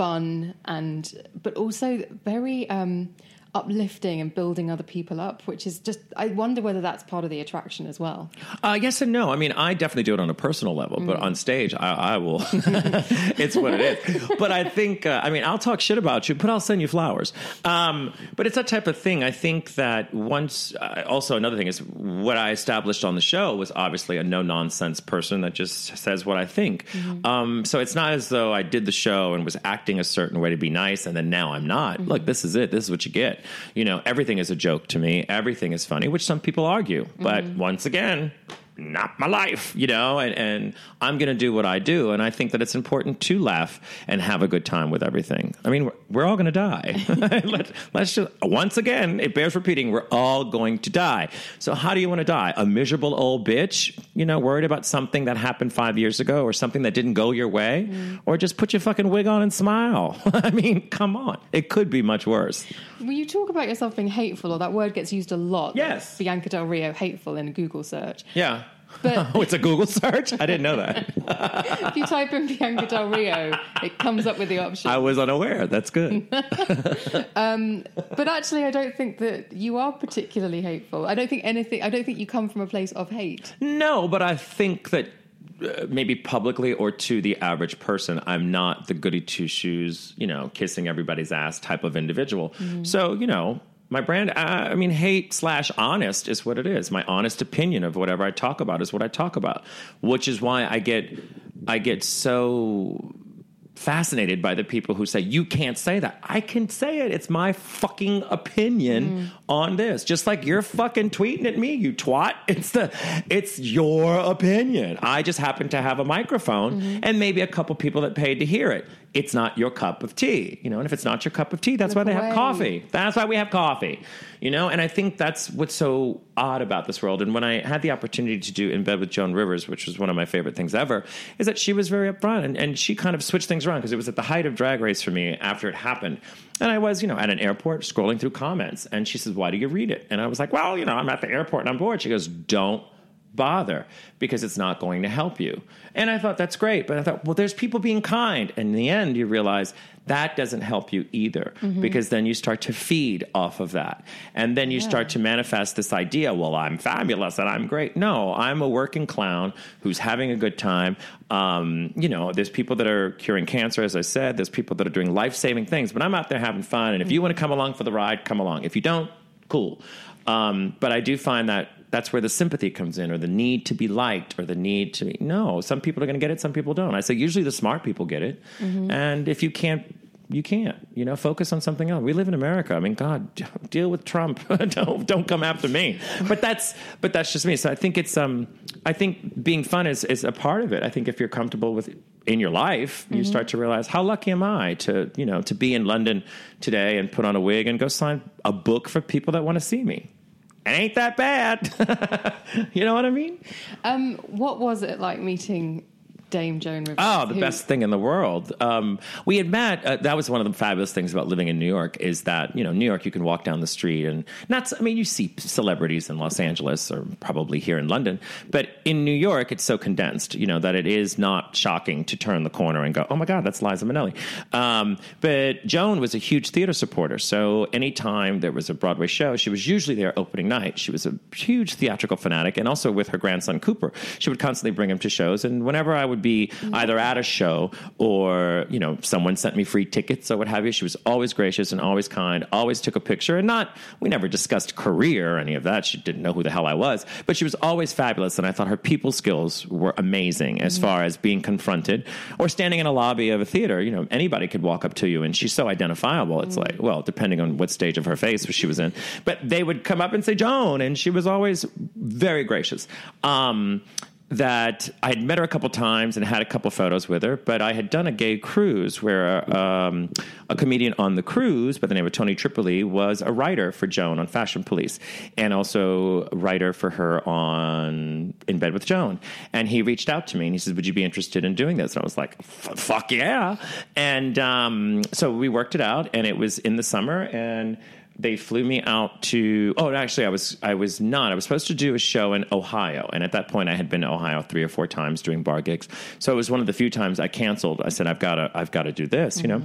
fun and, but also very um, uplifting and building other people up, which is just, I wonder whether that's part of the attraction as well. Uh, yes and no. I mean, I definitely do it on a personal level, but on stage, I, I will. it's what it is. But I think, uh, I mean, I'll talk shit about you, but I'll send you flowers. Um, but it's that type of thing. I think that once, uh, also another thing is what I established on the show was obviously a no nonsense person that just says what I think. Um, so it's not as though I did the show and was acting a certain way to be nice, and then now I'm not. Look, this is it. This is what you get. You know, everything is a joke to me. Everything is funny, which some people argue. But mm-hmm. once again, not my life, you know, and, and I'm going to do what I do. And I think that it's important to laugh and have a good time with everything. I mean, we're, we're all going to die. Let, let's just, once again, it bears repeating, we're all going to die. So how do you want to die? A miserable old bitch, you know, worried about something that happened five years ago or something that didn't go your way? Mm. Or just put your fucking wig on and smile? I mean, come on. It could be much worse. When you talk about yourself being hateful, or that word gets used a lot. Yes. Bianca Del Rio, hateful in a Google search. Yeah. But Oh, it's a Google search? I didn't know that. if you type in Bianca Del Rio, it comes up with the option. I was unaware. That's good. But actually, I don't think that you are particularly hateful. I don't think anything. I don't think you come from a place of hate. No, but I think that uh, maybe publicly or to the average person, I'm not the goody two shoes, you know, kissing everybody's ass type of individual. So, you know, my brand, uh, I mean, hate slash honest is what it is. My honest opinion of whatever I talk about is what I talk about, which is why I get, I get so fascinated by the people who say you can't say that. I can say it. It's my fucking opinion mm. on this. Just like you're fucking tweeting at me, you twat. It's the it's your opinion. I just happen to have a microphone mm-hmm. and maybe a couple people that paid to hear it. It's not your cup of tea, you know. And if it's not your cup of tea, that's Look why they away. have coffee. That's why we have coffee, you know. And I think that's what's so odd about this world. And when I had the opportunity to do in bed with Joan Rivers, which was one of my favorite things ever, is that she was very upfront and, and she kind of switched things around because it was at the height of Drag Race for me after it happened. And I was, you know, at an airport scrolling through comments, and she says, "Why do you read it?" And I was like, "Well, you know, I'm at the airport and I'm bored." She goes, "Don't." bother because it's not going to help you. And I thought that's great, but I thought, well, there's people being kind. And in the end, you realize that doesn't help you either because then you start to feed off of that. And then you start to manifest this idea, well, I'm fabulous and I'm great. No, I'm a working clown who's having a good time. Um, you know, there's people that are curing cancer, as I said, there's people that are doing life saving things, but I'm out there having fun. And if you want to come along for the ride, come along. If you don't, cool. Um, but I do find that that's where the sympathy comes in, or the need to be liked, or the need to. No, some people are going to get it, some people don't. I say usually the smart people get it, and if you can't, you can't. You know, focus on something else. We live in America. I mean, God, deal with Trump. don't don't come after me. But that's but that's just me. So I think it's um I think being fun is is a part of it. I think if you're comfortable with in your life, you start to realize how lucky am I to you know to be in London today and put on a wig and go sign a book for people that want to see me. It ain't that bad. you know what I mean? Um, what was it like meeting Dame Joan Rivers? Oh, the who- best thing in the world. Um, we had met. Uh, that was one of the fabulous things about living in New York is that you know New York you can walk down the street and not. I mean, you see celebrities in Los Angeles or probably here in London, but in New York it's so condensed. You know that it is not shocking to turn the corner and go, oh my god, that's Liza Minnelli. Um, but Joan was a huge theater supporter, so anytime there was a Broadway show, she was usually there opening night. She was a huge theatrical fanatic, and also with her grandson Cooper, she would constantly bring him to shows. And whenever I would be mm-hmm. either at a show or, you know, someone sent me free tickets or what have you. She was always gracious and always kind, always took a picture and not, we never discussed career or any of that. She didn't know who the hell I was, but she was always fabulous. And I thought her people skills were amazing as mm-hmm. far as being confronted or standing in a lobby of a theater. You know, anybody could walk up to you and she's so identifiable. It's mm-hmm. like, well, depending on what stage of her face she was in, but they would come up and say, Joan, and she was always very gracious. Um, that I had met her a couple times and had a couple photos with her, but I had done a gay cruise where um, a comedian on the cruise by the name of Tony Tripoli was a writer for Joan on Fashion Police and also a writer for her on In Bed with Joan. And he reached out to me and he said, Would you be interested in doing this? And I was like, Fuck yeah. And um, so we worked it out and it was in the summer and they flew me out to oh actually i was i was not. I was supposed to do a show in ohio. And at that point i had been to ohio three or four times doing bar gigs. So it was one of the few times i canceled. I said i've got to i've got to do this you know?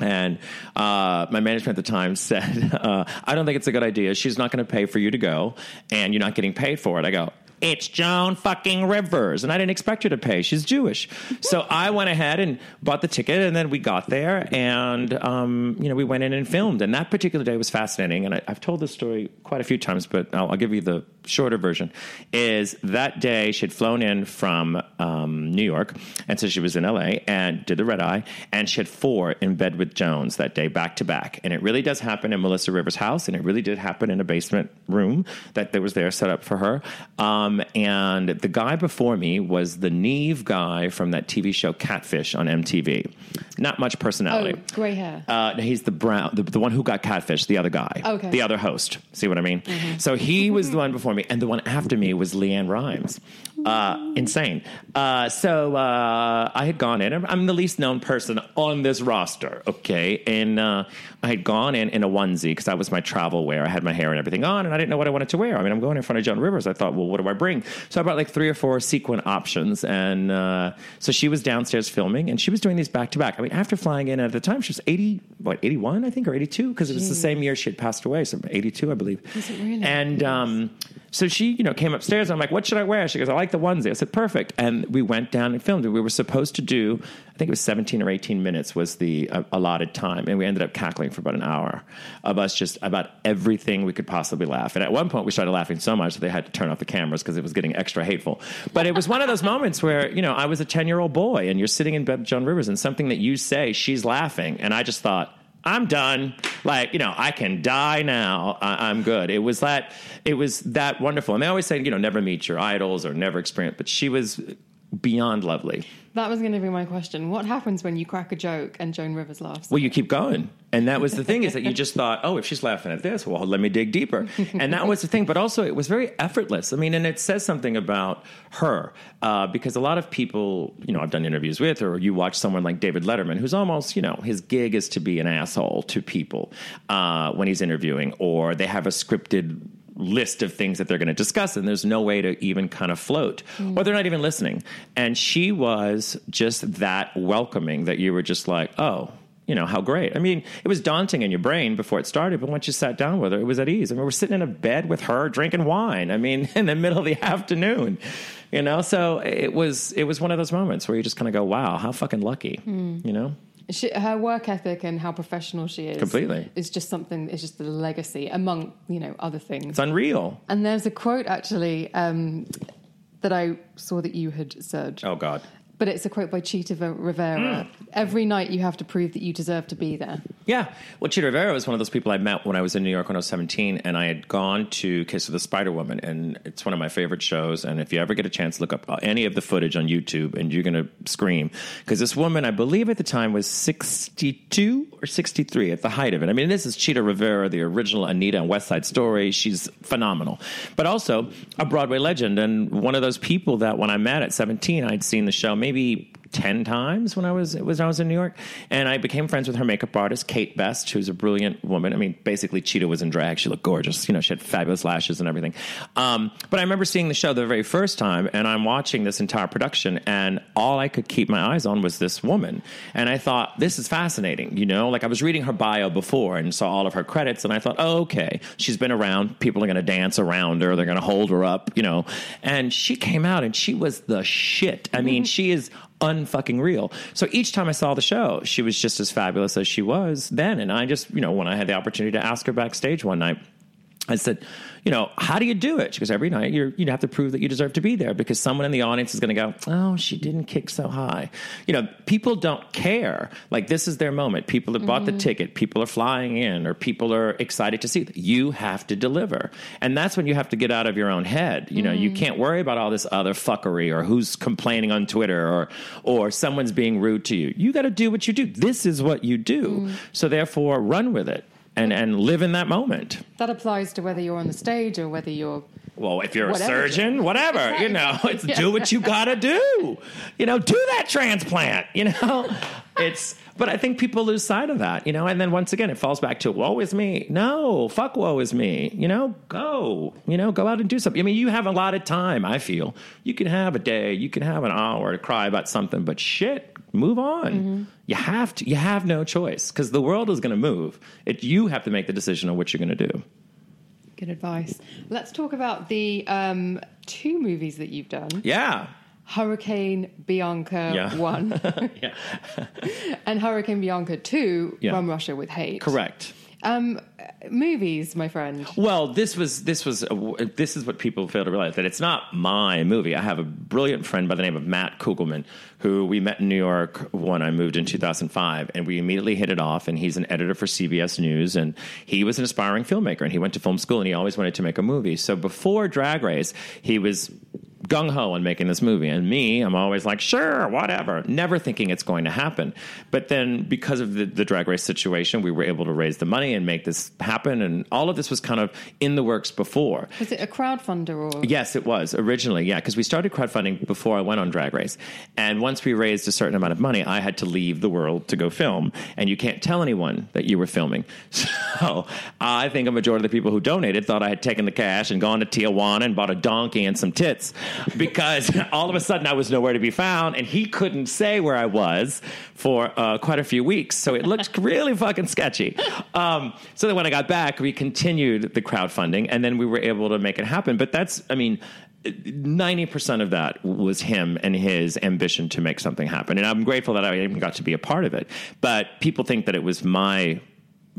And uh, my management at the time said, uh, I don't think it's a good idea. She's not going to pay for you to go, and you're not getting paid for it. I go, it's Joan fucking Rivers. And I didn't expect her to pay. She's Jewish. So I went ahead and bought the ticket, and then we got there, and, um, you know, we went in and filmed. And that particular day was fascinating. And I, I've told this story quite a few times, but I'll, I'll give you the shorter version. Is that day she had flown in from um, New York, and so she was in LA and did the red eye, and she had four in bed with Joans that day, back to back. And it really does happen in Melissa Rivers' house, and it really did happen in a basement room that there was there set up for her. Um, and the guy before me was the Nev guy from that TV show Catfish on MTV. Not much Oh, personality. grey hair. Uh, he's the brown, the, the one who got catfish, the other guy, Okay. the other host. See what I mean? So he was the one before me, and the one after me was LeAnn Rimes. Uh, insane. Uh, so uh, I had gone in. I'm, I'm the least known person on this roster, okay? And uh, I had gone in in a onesie because that was my travel wear. I had my hair and everything on, and I didn't know what I wanted to wear. I mean, I'm going in front of Joan Rivers. I thought, well, what do I bring? So I brought like three or four sequin options, and uh, so she was downstairs filming, and she was doing these back to back. I mean, after flying in at the time, she was 80, what, 81, I think, or 82, because it was the same year she had passed away, so 82, I believe. Is it really? And um, so she, you know, came upstairs. And I'm like, "What should I wear?" She goes, "I like the onesie." I said, "Perfect." And we went down and filmed. it. we were supposed to do, I think it was 17 or 18 minutes was the uh, allotted time, and we ended up cackling for about an hour of us just about everything we could possibly laugh. And at one point, we started laughing so much that they had to turn off the cameras because it was getting extra hateful. But it was one of those moments where you know I was a 10 year old boy, and you're sitting in bed with Joan Rivers, and something that you say, she's laughing, and I just thought. I'm done. Like, you know, I can die now. I, I'm good. It was that, it was that wonderful. And they always say, you know, never meet your idols or never experience, but she was beyond lovely. That was going to be my question. What happens when you crack a joke and Joan Rivers laughs? Well, you keep going. And that was the thing is that you just thought, oh, if she's laughing at this, well, let me dig deeper. And that was the thing. But also, it was very effortless. I mean, and it says something about her uh, because a lot of people, you know, I've done interviews with, or you watch someone like David Letterman, who's almost, you know, his gig is to be an asshole to people uh, when he's interviewing, or they have a scripted list of things that they're going to discuss and there's no way to even kind of float. Hmm. Or they're not even listening. And she was just that welcoming that you were just like oh you know how great. I mean it was daunting in your brain before it started but once you sat down with her it was at ease. I mean we're sitting in a bed with her drinking wine i mean in the middle of the afternoon you know? So it was it was one of those moments where you just kind of go wow how fucking lucky hmm. you know She, her work ethic and how professional she is Completely. is just something. It's just a legacy among you know other things. it's unreal and there's a quote actually um, that I saw that you had said, oh god but it's a quote by Chita Rivera. Hmm. Every night you have to prove that you deserve to be there. Yeah. Well, Chita Rivera was one of those people I met when I was in New York when I was 17, and I had gone to Kiss of the Spider Woman, and it's one of my favorite shows. And if you ever get a chance, look up uh, any of the footage on YouTube, and you're going to scream. Because this woman, I believe at the time, was 62 or 63 at the height of it. I mean, this is Chita Rivera, the original Anita and West Side Story. She's phenomenal. But also a Broadway legend, and one of those people that when I met at 17, I'd seen the show maybe maybe ten times when I was when I was in New York, and I became friends with her makeup artist Kate Best, who's a brilliant woman. I mean, basically, Chita was in drag. She looked gorgeous. You know, she had fabulous lashes and everything. Um, but I remember seeing the show the very first time, and I'm watching this entire production, and all I could keep my eyes on was this woman, and I thought this is fascinating. You know, like I was reading her bio before and saw all of her credits, and I thought, oh, okay, she's been around. People are going to dance around her. They're going to hold her up. You know, and she came out and she was the shit. I mean, she is unfucking real. So each time I saw the show, she was just as fabulous as she was then. And I just, you know, when I had the opportunity to ask her backstage one night, I said, you know, how do you do it? She goes, every night you're, you have to prove that you deserve to be there because someone in the audience is going to go, oh, she didn't kick so high. You know, people don't care. Like this is their moment. People have bought the mm-hmm. ticket. People are flying in or people are excited to see. You have to deliver. And that's when you have to get out of your own head. You know, you mm-hmm. can't worry about all this other fuckery or who's complaining on Twitter or, or someone's being rude to you. You got to do what you do. This is what you do. Mm-hmm. So therefore run with it. And, and live in that moment. That applies to whether you're on the stage or whether you're. Well, if you're Whatever. a surgeon, whatever, you know, it's do what you gotta do. You know, do that transplant, you know? It's but I think people lose sight of that, you know, and then once again it falls back to woe is me. No, fuck woe is me. You know, go. You know, go out and do something. I mean, you have a lot of time, I feel. You can have a day, you can have an hour to cry about something, but shit, move on. You have to you have no choice because the world is gonna move. It you have to make the decision on what you're gonna do. Good advice. Let's talk about the um, two movies that you've done Yeah. Hurricane Bianca Yeah. 1 Yeah. and Hurricane Bianca 2 Yeah. From Russia with Hate. Correct. Um, movies, my friend. Well, this was this was a, this is what people fail to realize that it's not my movie. I have a brilliant friend by the name of Matt Kugelman who we met in New York when I moved in 2005, and we immediately hit it off. And he's an editor for CBS News, and he was an aspiring filmmaker, and he went to film school, and he always wanted to make a movie. So before Drag Race, he was gung ho on making this movie. And me, I'm always like, sure, whatever, never thinking it's going to happen. But then because of the, the drag race situation, we were able to raise the money and make this happen. And all of this was kind of in the works before. Was it a crowdfunder or? Yes, it was originally. Yeah, because we started crowdfunding before I went on Drag Race, and once we raised a certain amount of money, I had to leave the world to go film, and you can't tell anyone that you were filming. So I think a majority of the people who donated thought I had taken the cash and gone to Tijuana and bought a donkey and some tits, because all of a sudden I was nowhere to be found, and he couldn't say where I was for uh, quite a few weeks. So it looked really fucking sketchy. Um, so then when I got back, we continued the crowdfunding, and then we were able to make it happen. But that's, I mean. 90% of that was him and his ambition to make something happen. And I'm grateful that I even got to be a part of it. But people think that it was my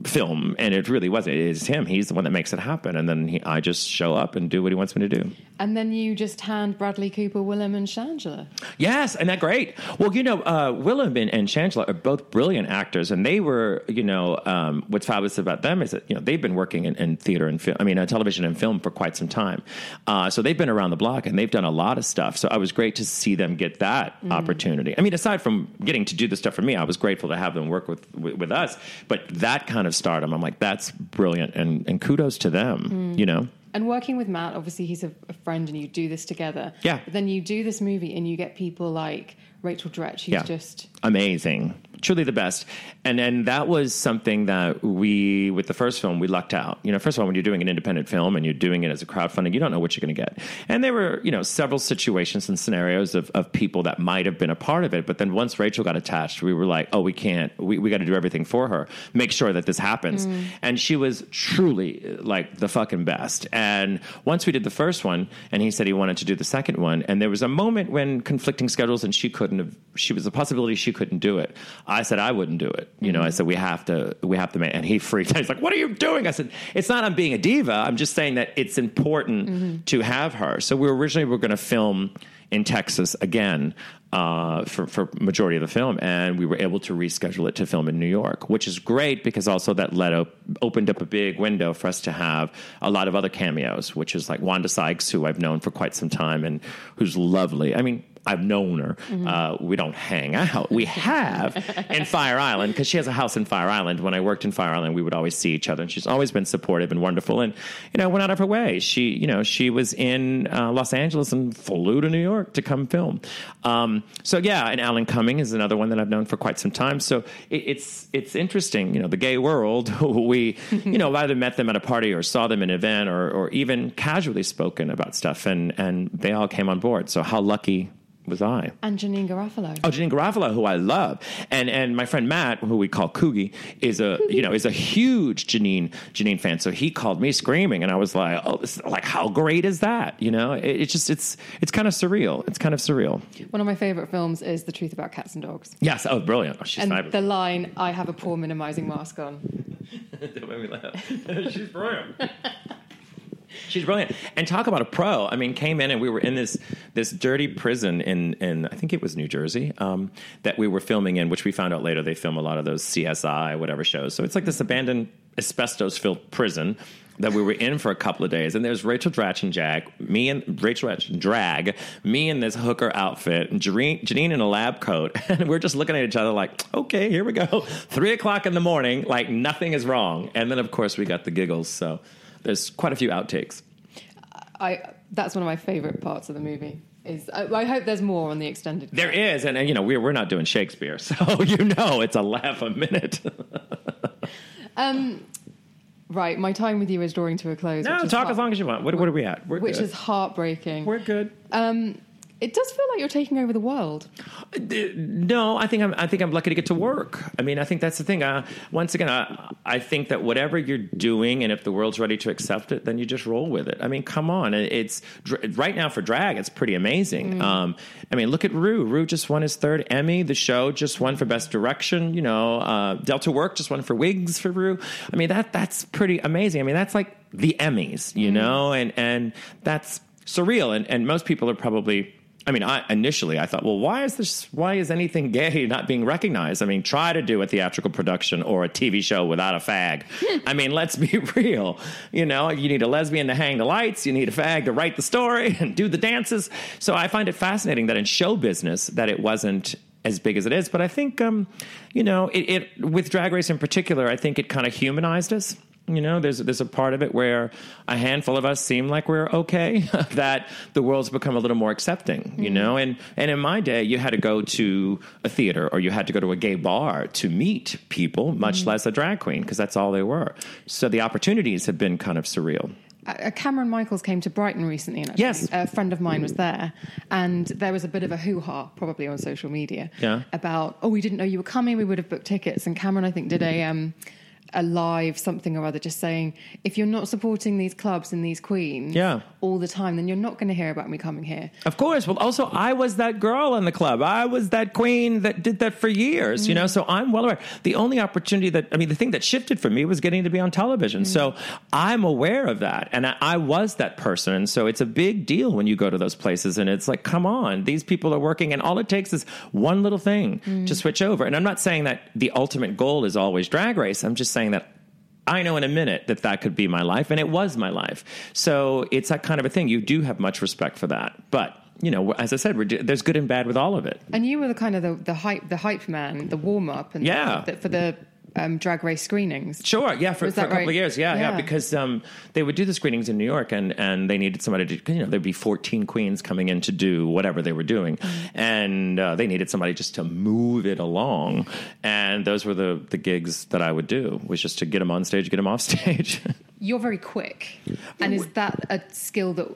film, and it really wasn't. It is him. He's the one that makes it happen. And then he, I just show up and do what he wants me to do. And then you just hand Bradley Cooper, Willam, and Shangela. Yes, and that great. Well, you know, uh, Willam and, and Shangela are both brilliant actors, and they were, you know, um, what's fabulous about them is that you know they've been working in, in theater and film, I mean, uh, television and film for quite some time. Uh, so they've been around the block and they've done a lot of stuff. So I was great to see them get that opportunity. I mean, aside from getting to do the stuff for me, I was grateful to have them work with with, with us. But that kind of stardom, I'm like, that's brilliant, and and kudos to them. Mm. You know. And working with Matt, obviously he's a, a friend, and you do this together. Yeah. But then you do this movie, and you get people like Rachel Dratch, who's Yeah. just amazing truly the best. And and that was something that we with the first film we lucked out. You know first of all when you're doing an independent film and you're doing it as a crowdfunding you don't know what you're going to get. And there were you know several situations and scenarios of, of people that might have been a part of it but then once rachel got attached we were like oh we can't we, we got to do everything for her. Make sure that this happens. Mm. And she was truly like the fucking best. And once we did the first one and he said he wanted to do the second one and there was a moment when conflicting schedules and she couldn't have she was a possibility she couldn't do it i said i wouldn't do it. You know i said we have to we have to make and he freaked out. He's like what are you doing? I said it's not i'm being a diva. I'm just saying that it's important to have her. So we originally were going to film in texas again uh, for, for majority of the film, and we were able to reschedule it to film in New York, which is great because also that let op- opened up a big window for us to have a lot of other cameos, which is like Wanda Sykes, who I've known for quite some time and who's lovely. I mean, I've known her. Uh, we don't hang out. We have in Fire Island because she has a house in Fire Island. When I worked in Fire Island, we would always see each other, and she's always been supportive and wonderful. And you know, went out of her way. She, you know, she was in uh, Los Angeles and flew to New York to come film. Um, so yeah, and Alan Cumming is another one that I've known for quite some time. So it, it's it's interesting. You know, the gay world. we, you know, either met them at a party or saw them in an event or or even casually spoken about stuff, and and they all came on board. So how lucky was I? And Janeane Garofalo. Oh, Janeane Garofalo, who I love, and and my friend Matt, who we call Coogie, is a you know is a huge Janeane Janeane fan. So he called me screaming, and I was like, oh, this, like how great is that? You know, it, it's just it's it's kind of surreal. It's kind of surreal. One of my favorite films is The Truth About Cats and Dogs. Yes, oh, brilliant. Oh, she's and fabulous. the line, I have a pore minimizing mask on. Don't make me laugh. She's brilliant. She's brilliant. And talk about a pro. I mean, came in and we were in this this dirty prison in in I think it was New Jersey um, that we were filming in, which we found out later they film a lot of those CSI whatever shows. So it's like this abandoned asbestos filled prison that we were in for a couple of days. And there's Rachel Dratch and Jack, me and Rachel Drag, me in this hooker outfit, and Janeane in a lab coat. And we're just looking at each other like, okay, here we go. Three o'clock in the morning, like nothing is wrong. And then, of course, we got the giggles. So there's quite a few outtakes. I that's one of my favorite parts of the movie. Is I, I hope there's more on the extended. There is, and, and you know we're we're not doing Shakespeare, so you know it's a laugh a minute. um, Right, my time with you is drawing to a close. no, talk heart- as long as you want. What, what are we at? We're Which good. is heartbreaking. we're good. Um, it does feel like you're taking over the world. No, I think I'm. I think I'm lucky to get to work. I mean, I think that's the thing. Uh, once again, I, I think that whatever you're doing, and if the world's ready to accept it, then you just roll with it. I mean, come on. It's right now for drag. It's pretty amazing. Um, I mean, look at Ru. Ru just won his third Emmy. The show just won for best direction. You know, uh, Delta Work just won for wigs for Ru. I mean, that that's pretty amazing. I mean, that's like the Emmys. You know, and and that's surreal. And and most people are probably. I mean, I, initially I thought, well, why is this? Why is anything gay not being recognized? I mean, try to do a theatrical production or a TV show without a fag. I mean, let's be real. You know, you need a lesbian to hang the lights, you need a fag to write the story and do the dances. So I find it fascinating that in show business that it wasn't as big as it is. But I think, um, you know, it, it with Drag Race in particular, I think it kind of humanized us. You know, there's there's a part of it where a handful of us seem like we're okay. that the world's become a little more accepting. You know, and and in my day, you had to go to a theater or you had to go to a gay bar to meet people, much less a drag queen, because that's all they were. So the opportunities have been kind of surreal. Uh, Kameron Michaels came to Brighton recently, and actually Yes. a friend of mine was there, and there was a bit of a hoo ha, probably on social media, Yeah. about oh, we didn't know you were coming, we would have booked tickets, and Kameron, I think, did a um, a live something or other, just saying if you're not supporting these clubs and these queens, Yeah. All the time, then you're not going to hear about me coming here. Of course. Well, also, I was that girl in the club. I was that queen that did that for years, you know, mm. so I'm well aware. The only opportunity that, I mean, the thing that shifted for me was getting to be on television. Mm. So I'm aware of that. And I, I was that person. And so it's a big deal when you go to those places and it's like, come on, these people are working. And all it takes is one little thing mm. to switch over. And I'm not saying that the ultimate goal is always drag race. I'm just saying that I know in a minute that that could be my life, and it was my life. So it's that kind of a thing. You do have much respect for that, but you know, as I said, we're, there's good and bad with all of it. And you were the kind of the, the hype, the hype man, the warm up, and Yeah. the, for the um, drag race screenings. Sure, yeah, for, for a couple right? of years, yeah, yeah, Yeah. because um, they would do the screenings in New York, and and they needed somebody to, you know, there'd be 14 queens coming in to do whatever they were doing, Mm-hmm. and uh, they needed somebody just to move it along, and those were the the gigs that I would do was just to get them on stage, get them off stage. You're very quick, and is that a skill that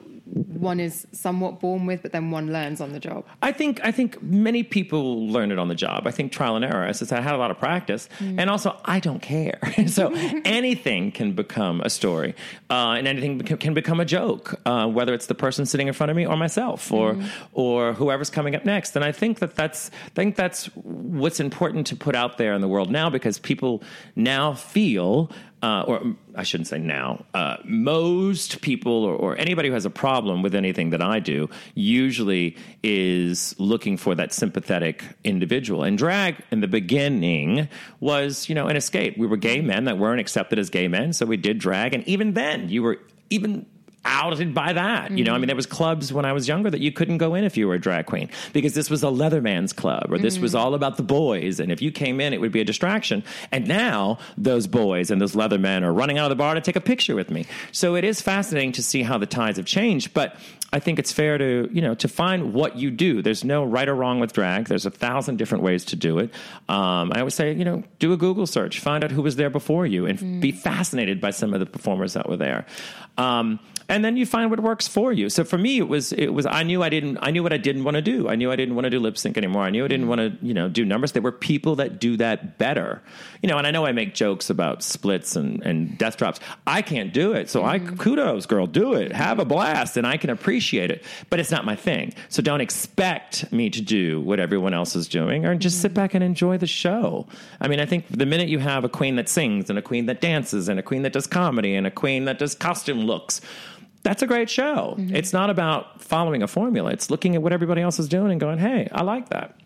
one is somewhat born with, but then one learns on the job? I think I think many people learn it on the job. I think trial and error. As I said, I had a lot of practice, and also I don't care. so anything can become a story, uh, and anything can become a joke, uh, whether it's the person sitting in front of me or myself or or whoever's coming up next. And I think that that's I think that's what's important to put out there in the world now because people now feel uh, or I shouldn't say now, uh, most people or, or anybody who has a problem with anything that I do usually is looking for that sympathetic individual. And drag in the beginning was, you know, an escape. We were gay men that weren't accepted as gay men, so we did drag. And even then, you were even outed by that. You know, I mean, there was clubs when I was younger that you couldn't go in if you were a drag queen because this was a Leatherman's club or this was all about the boys. And if you came in, it would be a distraction. And now those boys and those Leathermen are running out of the bar to take a picture with me. So it is fascinating to see how the tides have changed. But I think it's fair to you know to find what you do. There's no right or wrong with drag. There's a thousand different ways to do it. Um, I always say you know do a Google search, find out who was there before you, and be fascinated by some of the performers that were there. Um, and then you find what works for you. So for me, it was it was I knew I didn't I knew what I didn't want to do. I knew I didn't want to do lip sync anymore. I knew I didn't want to you know do numbers. There were people that do that better, you know. And I know I make jokes about splits and and death drops. I can't do it, so I mm-hmm. kudos, girl, do it, have a blast, and I can appreciate it. But it's not my thing. So don't expect me to do what everyone else is doing, or just sit mm-hmm. back and enjoy the show. I mean, I think the minute you have a queen that sings and a queen that dances and a queen that does comedy and a queen that does costume looks that's a great show. It's not about following a formula. It's looking at what everybody else is doing and going, "Hey, I like that."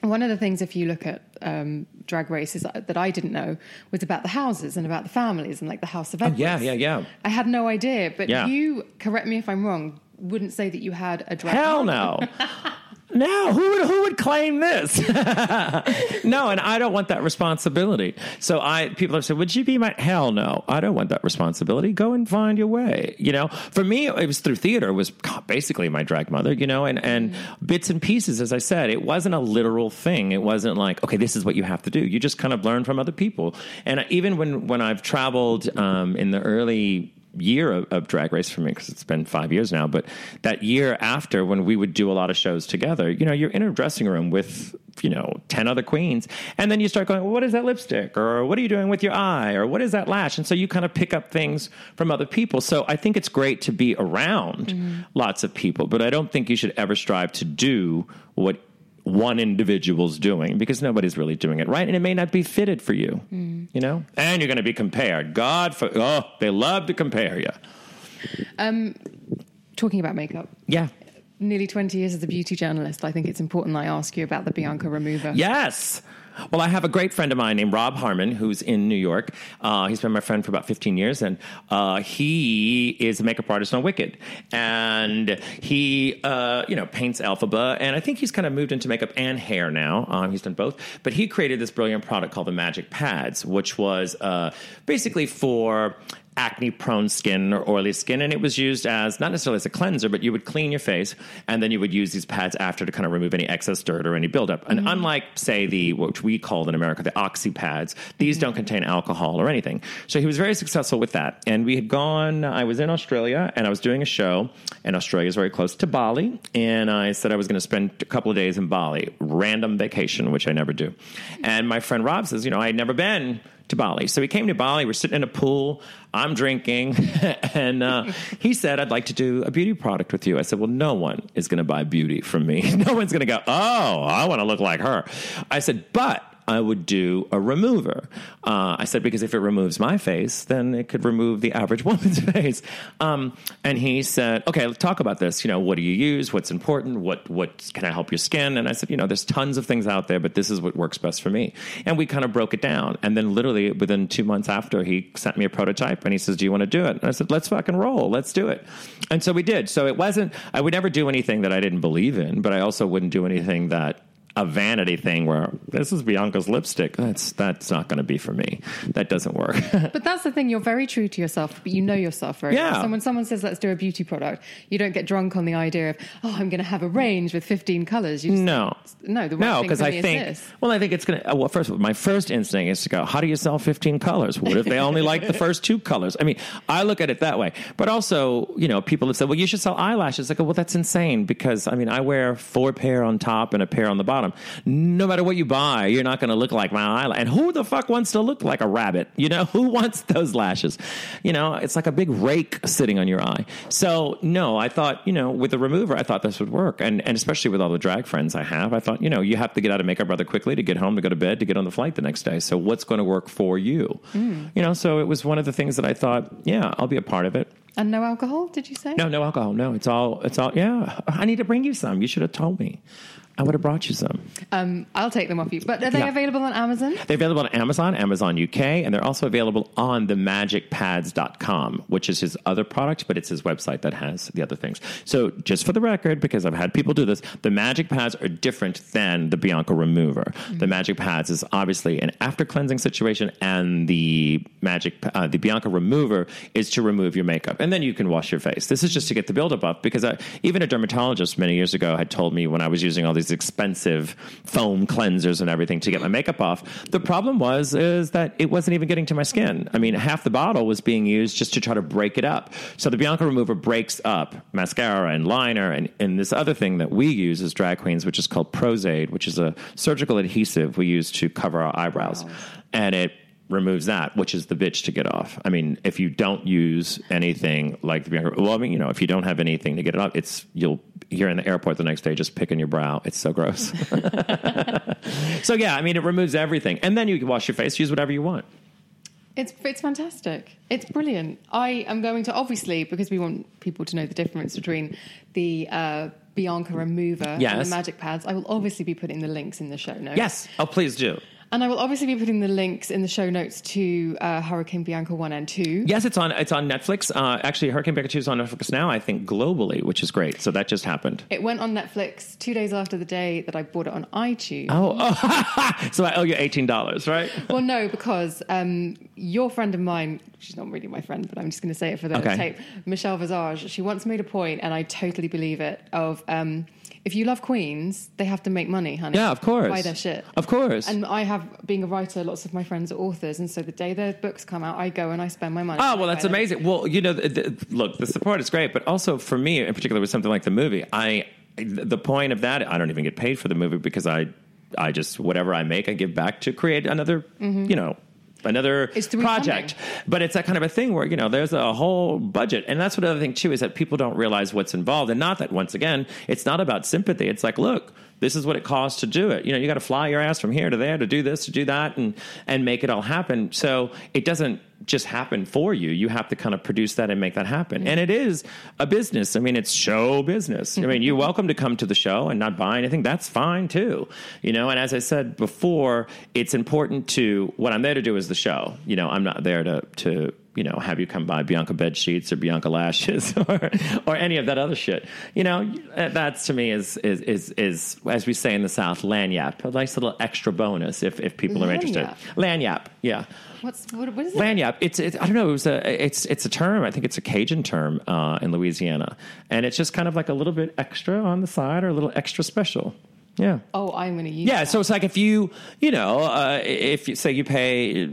One of the things, if you look at um, drag races that I didn't know, was about the houses and about the families and like the House of Edwards. Oh, yeah, yeah, yeah. I had no idea, but Yeah. you correct me if I'm wrong. Wouldn't say that you had a drag. Hell no. No, who would who would claim this? no, and I don't want that responsibility. So I people have said, "Would you be my hell no? I don't want that responsibility. Go and find your way." You know, for me, it was through theater. It was basically my drag mother. You know, and and bits and pieces. As I said, it wasn't a literal thing. It wasn't like, okay, this is what you have to do. You just kind of learn from other people. And even when when I've traveled um, in the early year of, of drag race for me because it's been five years now but that year after when we would do a lot of shows together you know you're in a dressing room with you know 10 other queens and then you start going well, what is that lipstick? Or what are you doing with your eye? Or what is that lash? And so you kind of pick up things from other people. So i think it's great to be around mm-hmm. lots of people but i don't think you should ever strive to do what one individual's doing because nobody's really doing it right and it may not be fitted for you you know and you're going to be compared god for oh they love to compare you Um, Talking about makeup. yeah Nearly 20 years as a beauty journalist, I think it's important I ask you about the Bianca remover. Yes. Well, I have a great friend of mine named Rob Harmon, who's in New York. Uh, he's been my friend for about 15 years, and uh, he is a makeup artist on Wicked. And he, uh, you know, paints Elphaba, and I think he's kind of moved into makeup and hair now. Um, he's done both. But he created this brilliant product called the Magic Pads, which was uh, basically for acne prone skin or oily skin and it was used as not necessarily as a cleanser but you would clean your face and then you would use these pads after to kind of remove any excess dirt or any buildup and mm-hmm. unlike say the what we called in america the oxy pads these mm-hmm. don't contain alcohol or anything so he was very successful with that and we had gone i was in australia and i was doing a show and australia is very close to bali and i said i was going to spend a couple of days in bali random vacation which i never do and my friend rob says you know i had never been to Bali. So we came to Bali. We're sitting in a pool. I'm drinking. and uh, he said, I'd like to do a beauty product with you. I said, Well, no one is going to buy beauty from me. no one's going to go, Oh, I want to look like her. I said, But I would do a remover. Uh, I said, because if it removes my face, then it could remove the average woman's face. Um, and he said, okay, let's talk about this. You know, what do you use? What's important? What, what can I help your skin? And I said, you know, there's tons of things out there, but this is what works best for me. And we kind of broke it down. And then literally within two months after, he sent me a prototype and he says, do you want to do it? And I said, let's fucking roll. Let's do it. And so we did. So it wasn't, I would never do anything that I didn't believe in, but I also wouldn't do anything that a vanity thing where this is Bianca's lipstick. That's that's not going to be for me. That doesn't work. But that's the thing, you're very true to yourself, but you know yourself very Yeah. well. So when someone says, let's do a beauty product, you don't get drunk on the idea of, oh, I'm going to have a range with 15 colors. You just no. No, the no, because I think. this. Well, I think it's going to. Well, first of all, my first instinct is to go. How do you sell fifteen colors? What if they only like the first two colors? I mean, I look at it that way. But also, you know, people have said, "Well, you should sell eyelashes." I go, "Well, that's insane because I mean, I wear four pair on top and a pair on the bottom. No matter what you buy, you're not going to look like my eyelash. And who the fuck wants to look like a rabbit? You know, who wants those lashes? You know, it's like a big rake sitting on your eye. So no, I thought, you know, with the remover, I thought this would work, and and especially with all the drag friends I have, I thought, you know, you have to get out of makeup rather quickly to get home, to go to bed, to get on the flight the next day. So what's going to work for you? Mm. You know, so it was one of the things that I thought, yeah, I'll be a part of it. And no alcohol, did you say? No, no alcohol. No, it's all, it's all. Yeah, I need to bring you some. You should have told me. I would have brought you some. Um, I'll take them off you. But are they Yeah. available on Amazon? They're available on Amazon, Amazon UK, and they're also available on the magicpads.com, which is his other product, but it's his website that has the other things. So, just for the record, because I've had people do this, the Magic Pads are different than the Bianca Remover. The Magic Pads is obviously an after cleansing situation, and the Magic, uh, the Bianca Remover is to remove your makeup, and then you can wash your face. This is just to get the buildup up because I, even a dermatologist many years ago had told me when I was using all these expensive foam cleansers and everything to get my makeup off. The problem was is that it wasn't even getting to my skin. I mean, half the bottle was being used just to try to break it up. So the Bianca Remover breaks up mascara and liner and, and this other thing that we use as drag queens, which is called Pros-Aide, which is a surgical adhesive we use to cover our eyebrows. And it removes that, which is the bitch to get off. I mean, if you don't use anything like the Bianca, well, I mean, you know, if you don't have anything to get it off, it's you'll you're in the airport the next day just picking your brow. It's so gross. so yeah, I mean, it removes everything, and then you can wash your face, use whatever you want. It's it's fantastic. It's brilliant. I am going to obviously because we want people to know the difference between the uh, Bianca remover and the magic pads. I will obviously be putting the links in the show notes. Yes. Oh, please do. And I will obviously be putting the links in the show notes to uh, Hurricane Bianca one and two. Yes, it's on. It's on Netflix. Uh, actually, Hurricane Bianca Two is on Netflix now. I think globally, which is great. So that just happened. It went on Netflix two days after the day that I bought it on iTunes. Oh, oh. so I owe you eighteen dollars, right? Well, no, because um, your friend of mine, she's not really my friend, but I'm just going to say it for the Okay. tape, Michelle Visage, she once made a point, and I totally believe it, of um, if you love Queens, they have to make money, honey. Yeah, of course. Buy their shit. Of course. And I have, being a writer, lots of my friends are authors, and so the day their books come out, I go and I spend my money. Oh well, that's them. amazing. Well, you know, the, the, look, the support is great, but also for me, in particular, with something like the movie, I the point of that, I don't even get paid for the movie because I I just whatever I make, I give back to create another, mm-hmm. you know. Another project, but it's that kind of a thing where you know there's a whole budget, and that's what other thing too is that people don't realize what's involved, and not that once again it's not about sympathy. It's like, look, this is what it costs to do it. You know, you got to fly your ass from here to there to do this, to do that, and and make it all happen. So it doesn't just happen for you. You have to kind of produce that and make that happen. Mm-hmm. And it is a business. I mean, it's show business. I mean, you're mm-hmm. welcome to come to the show and not buy anything. That's fine too. You know, and as I said before, it's important to what I'm there to do is the show. You know, I'm not there to to you know, have you come by Bianca bed sheets or Bianca lashes or or any of that other shit. You know, uh, that's to me is is is is as we say in the South, lagniappe, a nice little extra bonus if if people are interested. Lagniappe? Lagniappe, yeah. What's, what, what is it? Lagniappe. It's, it's I don't know. It was a it's it's a term. I think it's a Cajun term uh, in Louisiana, and it's just kind of like a little bit extra on the side or a little extra special. Yeah. Oh, I'm going to use Yeah, that. so it's like if you, you know, uh, if you say you pay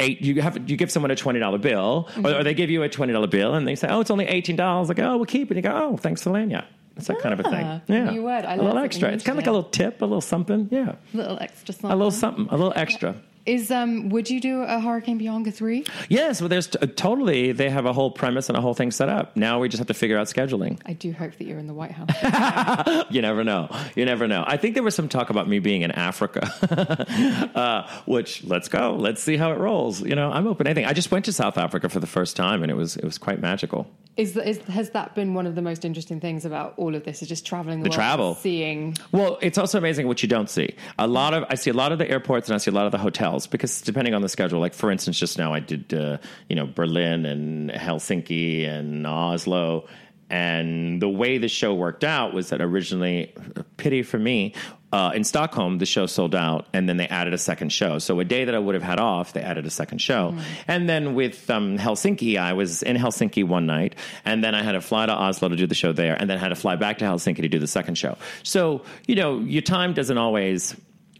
eight, you have you give someone a twenty dollar bill, or, or they give you a twenty dollar bill, and they say, "Oh, it's only eighteen dollars." Like, "Oh, we'll keep it." You go, "Oh, thanks to Lagniappe." It's that kind of a Ah, thing. Yeah, new word. I a little extra. It's kind of like a little tip, a little something. Yeah, A little extra something. a little something, a little extra. Is um, would you do a Hurricane Bianca three? Yes, well, there's t- totally. They have a whole premise and a whole thing set up. Now we just have to figure out scheduling. I do hope that you're in the White House. You never know. You never know. I think there was some talk about me being in Africa, uh, which let's go. Let's see how it rolls. You know, I'm open to anything. I just went to South Africa for the first time, and it was it was quite magical. Is, is has that been one of the most interesting things about all of this? Is just traveling the, The world, travel. seeing. Well, it's also amazing what you don't see. A lot of I see a lot of the airports and I see a lot of the hotels because depending on the schedule. Like for instance, just now I did uh, you know Berlin and Helsinki and Oslo. And the way the show worked out was that originally, pity for me, uh, in Stockholm, the show sold out, and then they added a second show. So a day that I would have had off, they added a second show. And then with um, Helsinki, I was in Helsinki one night, and then I had to fly to Oslo to do the show there, and then I had to fly back to Helsinki to do the second show. So you know, your time doesn't always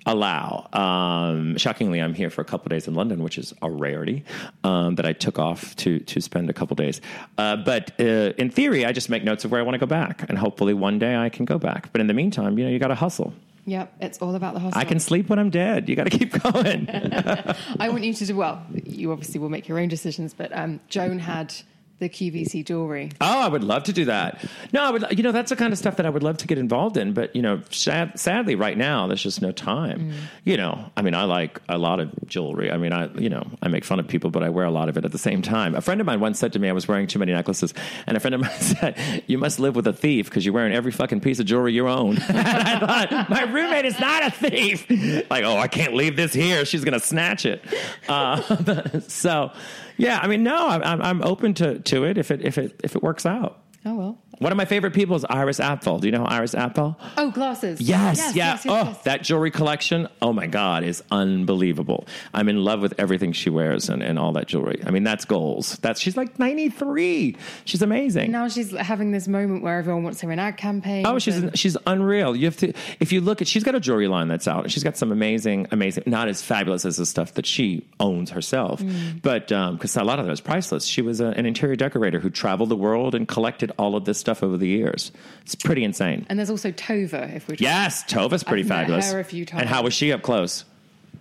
allow. Um, shockingly, I'm here for a couple days in London, which is a rarity um, that I took off to to spend a couple days. Uh, but uh, in theory, I just make notes of where I want to go back, and hopefully one day I can go back. But in the meantime, you know, you got to hustle. Yep, it's all about the hustle. I can sleep when I'm dead. You got to keep going. I want you to do well. You obviously will make your own decisions, but um, Joan had the QVC jewelry. Oh, I would love to do that. No, I would. You know, that's the kind of stuff that I would love to get involved in. But you know, sad, sadly, right now there's just no time. Mm. You know, I mean, I like a lot of jewelry. I mean, I you know, I make fun of people, but I wear a lot of it at the same time. A friend of mine once said to me, I was wearing too many necklaces, and a friend of mine said, "You must live with a thief because you're wearing every fucking piece of jewelry you own." and I thought, my roommate is not a thief. Like, oh, I can't leave this here. She's gonna snatch it. Uh, so, yeah, I mean, no, I'm, I'm- open to to it if it if it if it works out. Oh well. One of my favorite people is Iris Apfel. Do you know Iris Apfel? Oh, glasses. Yes, yes, yeah. yes, yes, oh, yes. that jewelry collection. Oh my God, is unbelievable. I'm in love with everything she wears and, and all that jewelry. I mean, that's goals. That's she's like 93. She's amazing. Now she's having this moment where everyone wants her in ad campaigns. Oh, she's and- she's unreal. You have to if you look at she's got a jewelry line that's out. She's got some amazing, amazing, not as fabulous as the stuff that she owns herself, Mm. but because a lot of that is priceless. She was a, an interior decorator who traveled the world and collected all of this stuff over the years. It's pretty insane. and there's also Tova. If we're Yes, Tova's pretty I've met fabulous. her a few times. And how was she up close?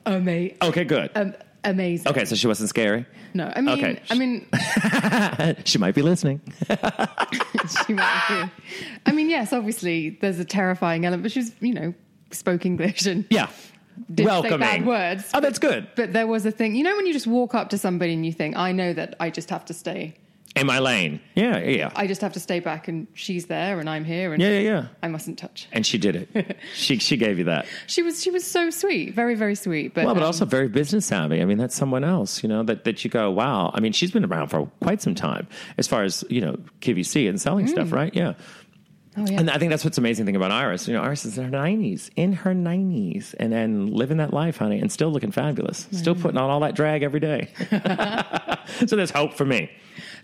amazing. Okay, good. Um, amazing. okay, so she wasn't scary. No, I mean, Okay. I mean, She might be listening. she might be. I mean, yes, obviously, there's a terrifying element, but she's, you know, spoke English and Yeah. did Welcoming. say bad words. Oh, that's good. But there was a thing, you know, when you just walk up to somebody and you think, I know that I just have to stay. In my lane. Yeah, yeah, yeah. I just have to stay back, and she's there, and I'm here, and Yeah, yeah, yeah. I mustn't touch. And she did it. she she gave you that. She was she was so sweet, very very sweet. But Well, but um, also very business savvy. I mean, that's someone else, you know, that, that you go, wow. I mean, she's been around for quite some time as far as, you know, QVC and selling stuff, right? Yeah. Oh, yeah. And I think that's what's amazing thing about Iris. You know, Iris is in her 90s, in her 90s, and then living that life, honey, and still looking fabulous. Still putting on all that drag every day. so there's hope for me.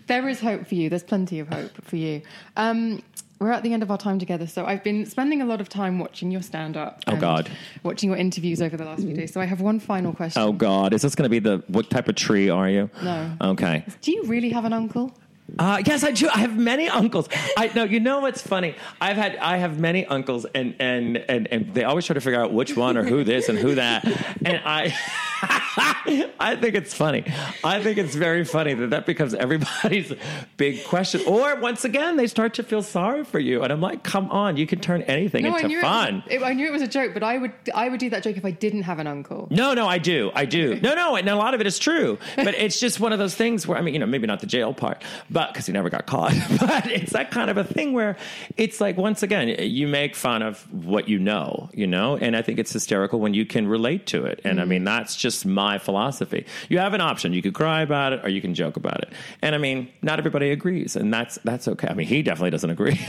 There is hope for you. There's plenty of hope for you. Um, we're at the end of our time together, so I've been spending a lot of time watching your stand up. Oh, God. Watching your interviews over the last few days. So I have one final question. Oh, God. Is this going to be the, what type of tree are you? No. Okay. Do you really have an uncle? Uh, yes, I do. I have many uncles. I know. You know what's funny? I've had I have many uncles, and and and and they always try to figure out which one or who this and who that. And I, I think it's funny. I think it's very funny that that becomes everybody's big question. Or once again, they start to feel sorry for you, and I'm like, come on, you can turn anything I into knew fun. It was, I knew it was a joke, but I would I would do that joke if I didn't have an uncle. No, no, I do. I do. No, no, and a lot of it is true. But it's just one of those things where, I mean, you know, maybe not the jail part, but because he never got caught. But it's that kind of a thing where it's like, once again, you make fun of what you know, you know? And I think it's hysterical when you can relate to it. And I mean, that's just my philosophy. You have an option. You could cry about it or you can joke about it. And I mean, not everybody agrees. And that's, that's okay. I mean, he definitely doesn't agree.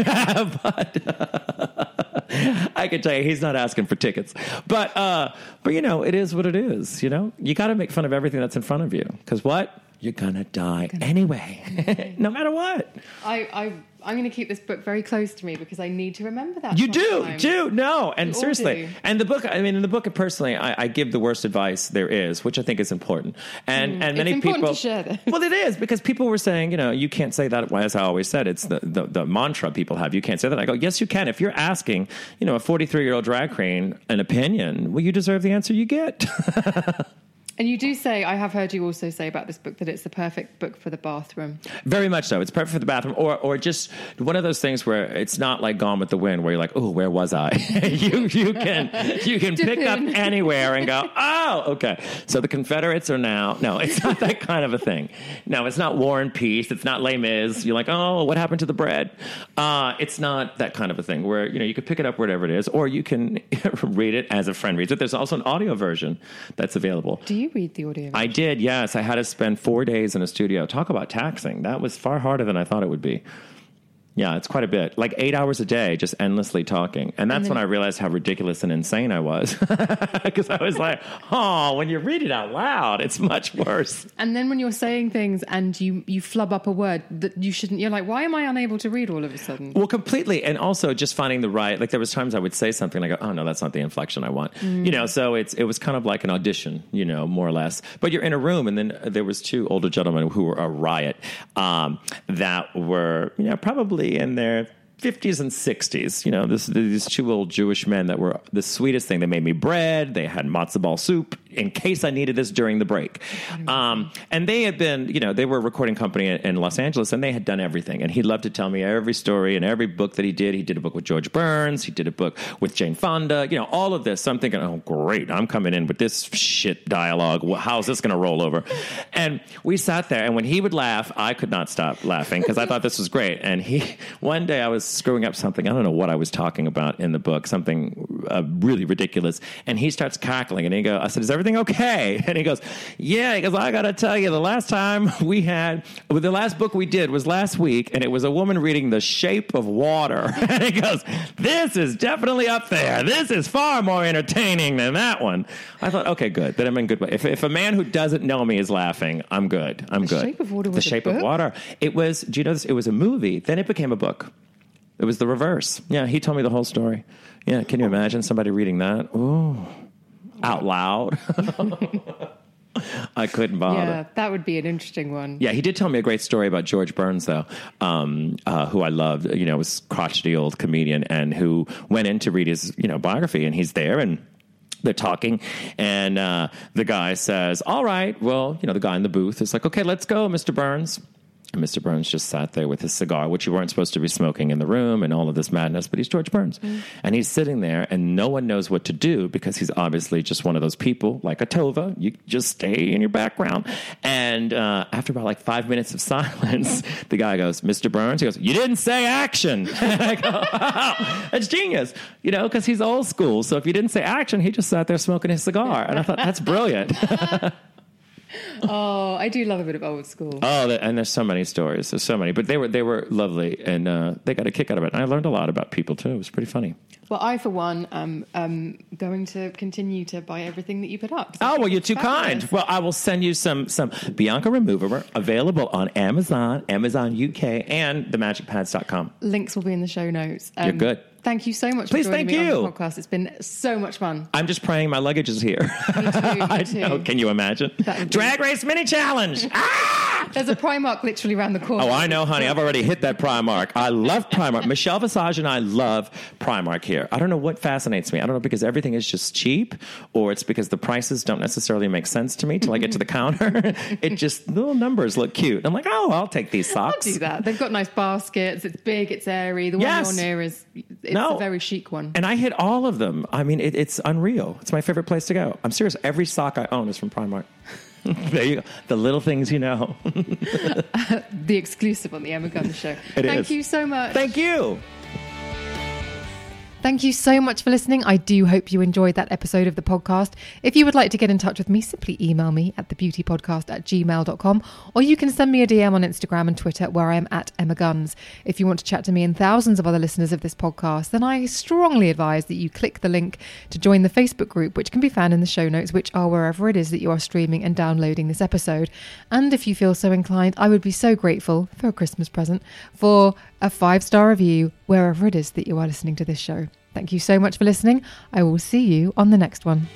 but. I can tell you, he's not asking for tickets. But, uh, but you know, it is what it is. You know, you got to make fun of everything that's in front of you because what? You're gonna die anyway, no matter what. I, I I'm going to keep this book very close to me because I need to remember that. You do, sometime. do no, and We seriously, do. and the book. I mean, in the book, personally, I, I give the worst advice there is, which I think is important. And and many Mm. important people to share that. Well, it is because people were saying, you know, you can't say that. As I always said, it's the, the the mantra people have. You can't say that. I go, yes, you can. If you're asking, you know, a 43 year old drag queen an opinion, well, you deserve the answer you get. And you do say, I have heard you also say about this book that it's the perfect book for the bathroom. Very much so. It's perfect for the bathroom, or or just one of those things where it's not like Gone with the Wind, where you're like, oh, where was I? you you can you can pick up anywhere and go, oh, okay. So the Confederates are now no, it's not that kind of a thing. No, it's not War and Peace. It's not Les Mis. You're like, oh, what happened to the bread? Uh, it's not that kind of a thing where you know you can pick it up wherever it is, or you can read it as a friend reads it. There's also an audio version that's available. Do you read the audio? I did, yes. I had to spend four days in a studio. Talk about taxing. That was far harder than I thought it would be. Yeah, it's quite a bit. Like eight hours a day, just endlessly talking. And that's when I realized how ridiculous and insane I was. Because I was like, oh, when you read it out loud, it's much worse. and then when you're saying things and you, you flub up a word that you shouldn't, you're like, why am I unable to read all of a sudden? Well, completely. And also just finding the right, like there was times I would say something like, oh no, that's not the inflection I want. You know, so it's, it was kind of like an audition, you know, more or less. But you're in a room and then there was two older gentlemen who were a riot, um, that were, you know, probably in their 50s and 60s. You know, this, these two little Jewish men that were the sweetest thing. They made me bread. They had matzo ball soup in case I needed this during the break. Um, and they had been, you know, they were a recording company in, Los Angeles and they had done everything. And he loved to tell me every story and every book that he did. He did a book with George Burns. He did a book with Jane Fonda, you know, all of this. So I'm thinking, oh, great. I'm coming in with this shit dialogue. How's this going to roll over? And we sat there and when he would laugh, I could not stop laughing because I thought this was great. And he, one day I was screwing up something. I don't know what I was talking about in the book, something uh, really ridiculous. And he starts cackling and he goes, I said, is everything okay? And he goes, yeah. He goes, I got to tell you, the last time we had, well, the last book we did was last week and it was a woman reading The Shape of Water. and he goes, this is definitely up there. This is far more entertaining than that one. I thought, okay, good. Then I'm in good way. If, if a man who doesn't know me is laughing, I'm good. I'm good. Shape of Water The was a Shape of? Water. It was, do you know this? It was a movie. Then it became a book. It was the reverse. Yeah, he told me the whole story. Yeah, can you imagine somebody reading that? Ooh, out loud. I couldn't bother. Yeah, that would be an interesting one. Yeah, he did tell me a great story about George Burns, though, um, uh, who I loved. You know, was crotchety old comedian, and who went in to read his you know biography, and he's there and. They're talking, and uh, the guy says, "All right, well, you know, the guy in the booth is like, okay, let's go, Mr. Burns." And Mr. Burns just sat there with his cigar, which you weren't supposed to be smoking in the room, and all of this madness. But he's George Burns, and he's sitting there, and no one knows what to do because he's obviously just one of those people, like a Tova. You just stay in your background. And uh, after about like five minutes of silence, the guy goes, "Mr. Burns," he goes, "You didn't say action." and I go, "Wow, that's genius," you know, because he's old school. So if you didn't say action, he just sat there smoking his cigar, and I thought that's brilliant. Oh, I do love a bit of old school. Oh, and there's so many stories. There's so many, but they were they were lovely, and uh, they got a kick out of it. And I learned a lot about people too. It was pretty funny. Well, I, for one, am um, going to continue to buy everything that you put up. Oh well, you're too fabulous. kind. Well, I will send you some some Bianca Remover available on Amazon, Amazon UK, and themagicpads.com. Links will be in the show notes. Um, You're good. Thank you so much Please, for joining thank me on you. the podcast. It's been so much fun. I'm just praying my luggage is here. Me too. Me I too. know. Can you imagine? That would be- Drag race mini challenge. ah! There's a Primark literally around the corner. Oh, I know, honey. I've already hit that Primark. I love Primark. Michelle Visage and I love Primark here. I don't know what fascinates me. I don't know because everything is just cheap, or it's because the prices don't necessarily make sense to me till I get to the counter. it just little numbers look cute. I'm like, oh, I'll take these I'll socks. do that. They've got nice baskets. It's big. It's airy. The one Yes. you're near is it's No. a very chic one. And I hit all of them. I mean, it, it's unreal. It's my favorite place to go. I'm serious. Every sock I own is from Primark. there you go. The little things you know. the exclusive on the Emma Guns Show. It Thank is. you so much. Thank you. Thank you so much for listening. I do hope you enjoyed that episode of the podcast. If you would like to get in touch with me, simply email me at thebeautypodcast at gmail.com or you can send me a DM on Instagram and Twitter where I am at Emma Guns. If you want to chat to me and thousands of other listeners of this podcast, then I strongly advise that you click the link to join the Facebook group, which can be found in the show notes, which are wherever it is that you are streaming and downloading this episode. And if you feel so inclined, I would be so grateful for a Christmas present for a five star review wherever it is that you are listening to this show. Thank you so much for listening. I will see you on the next one.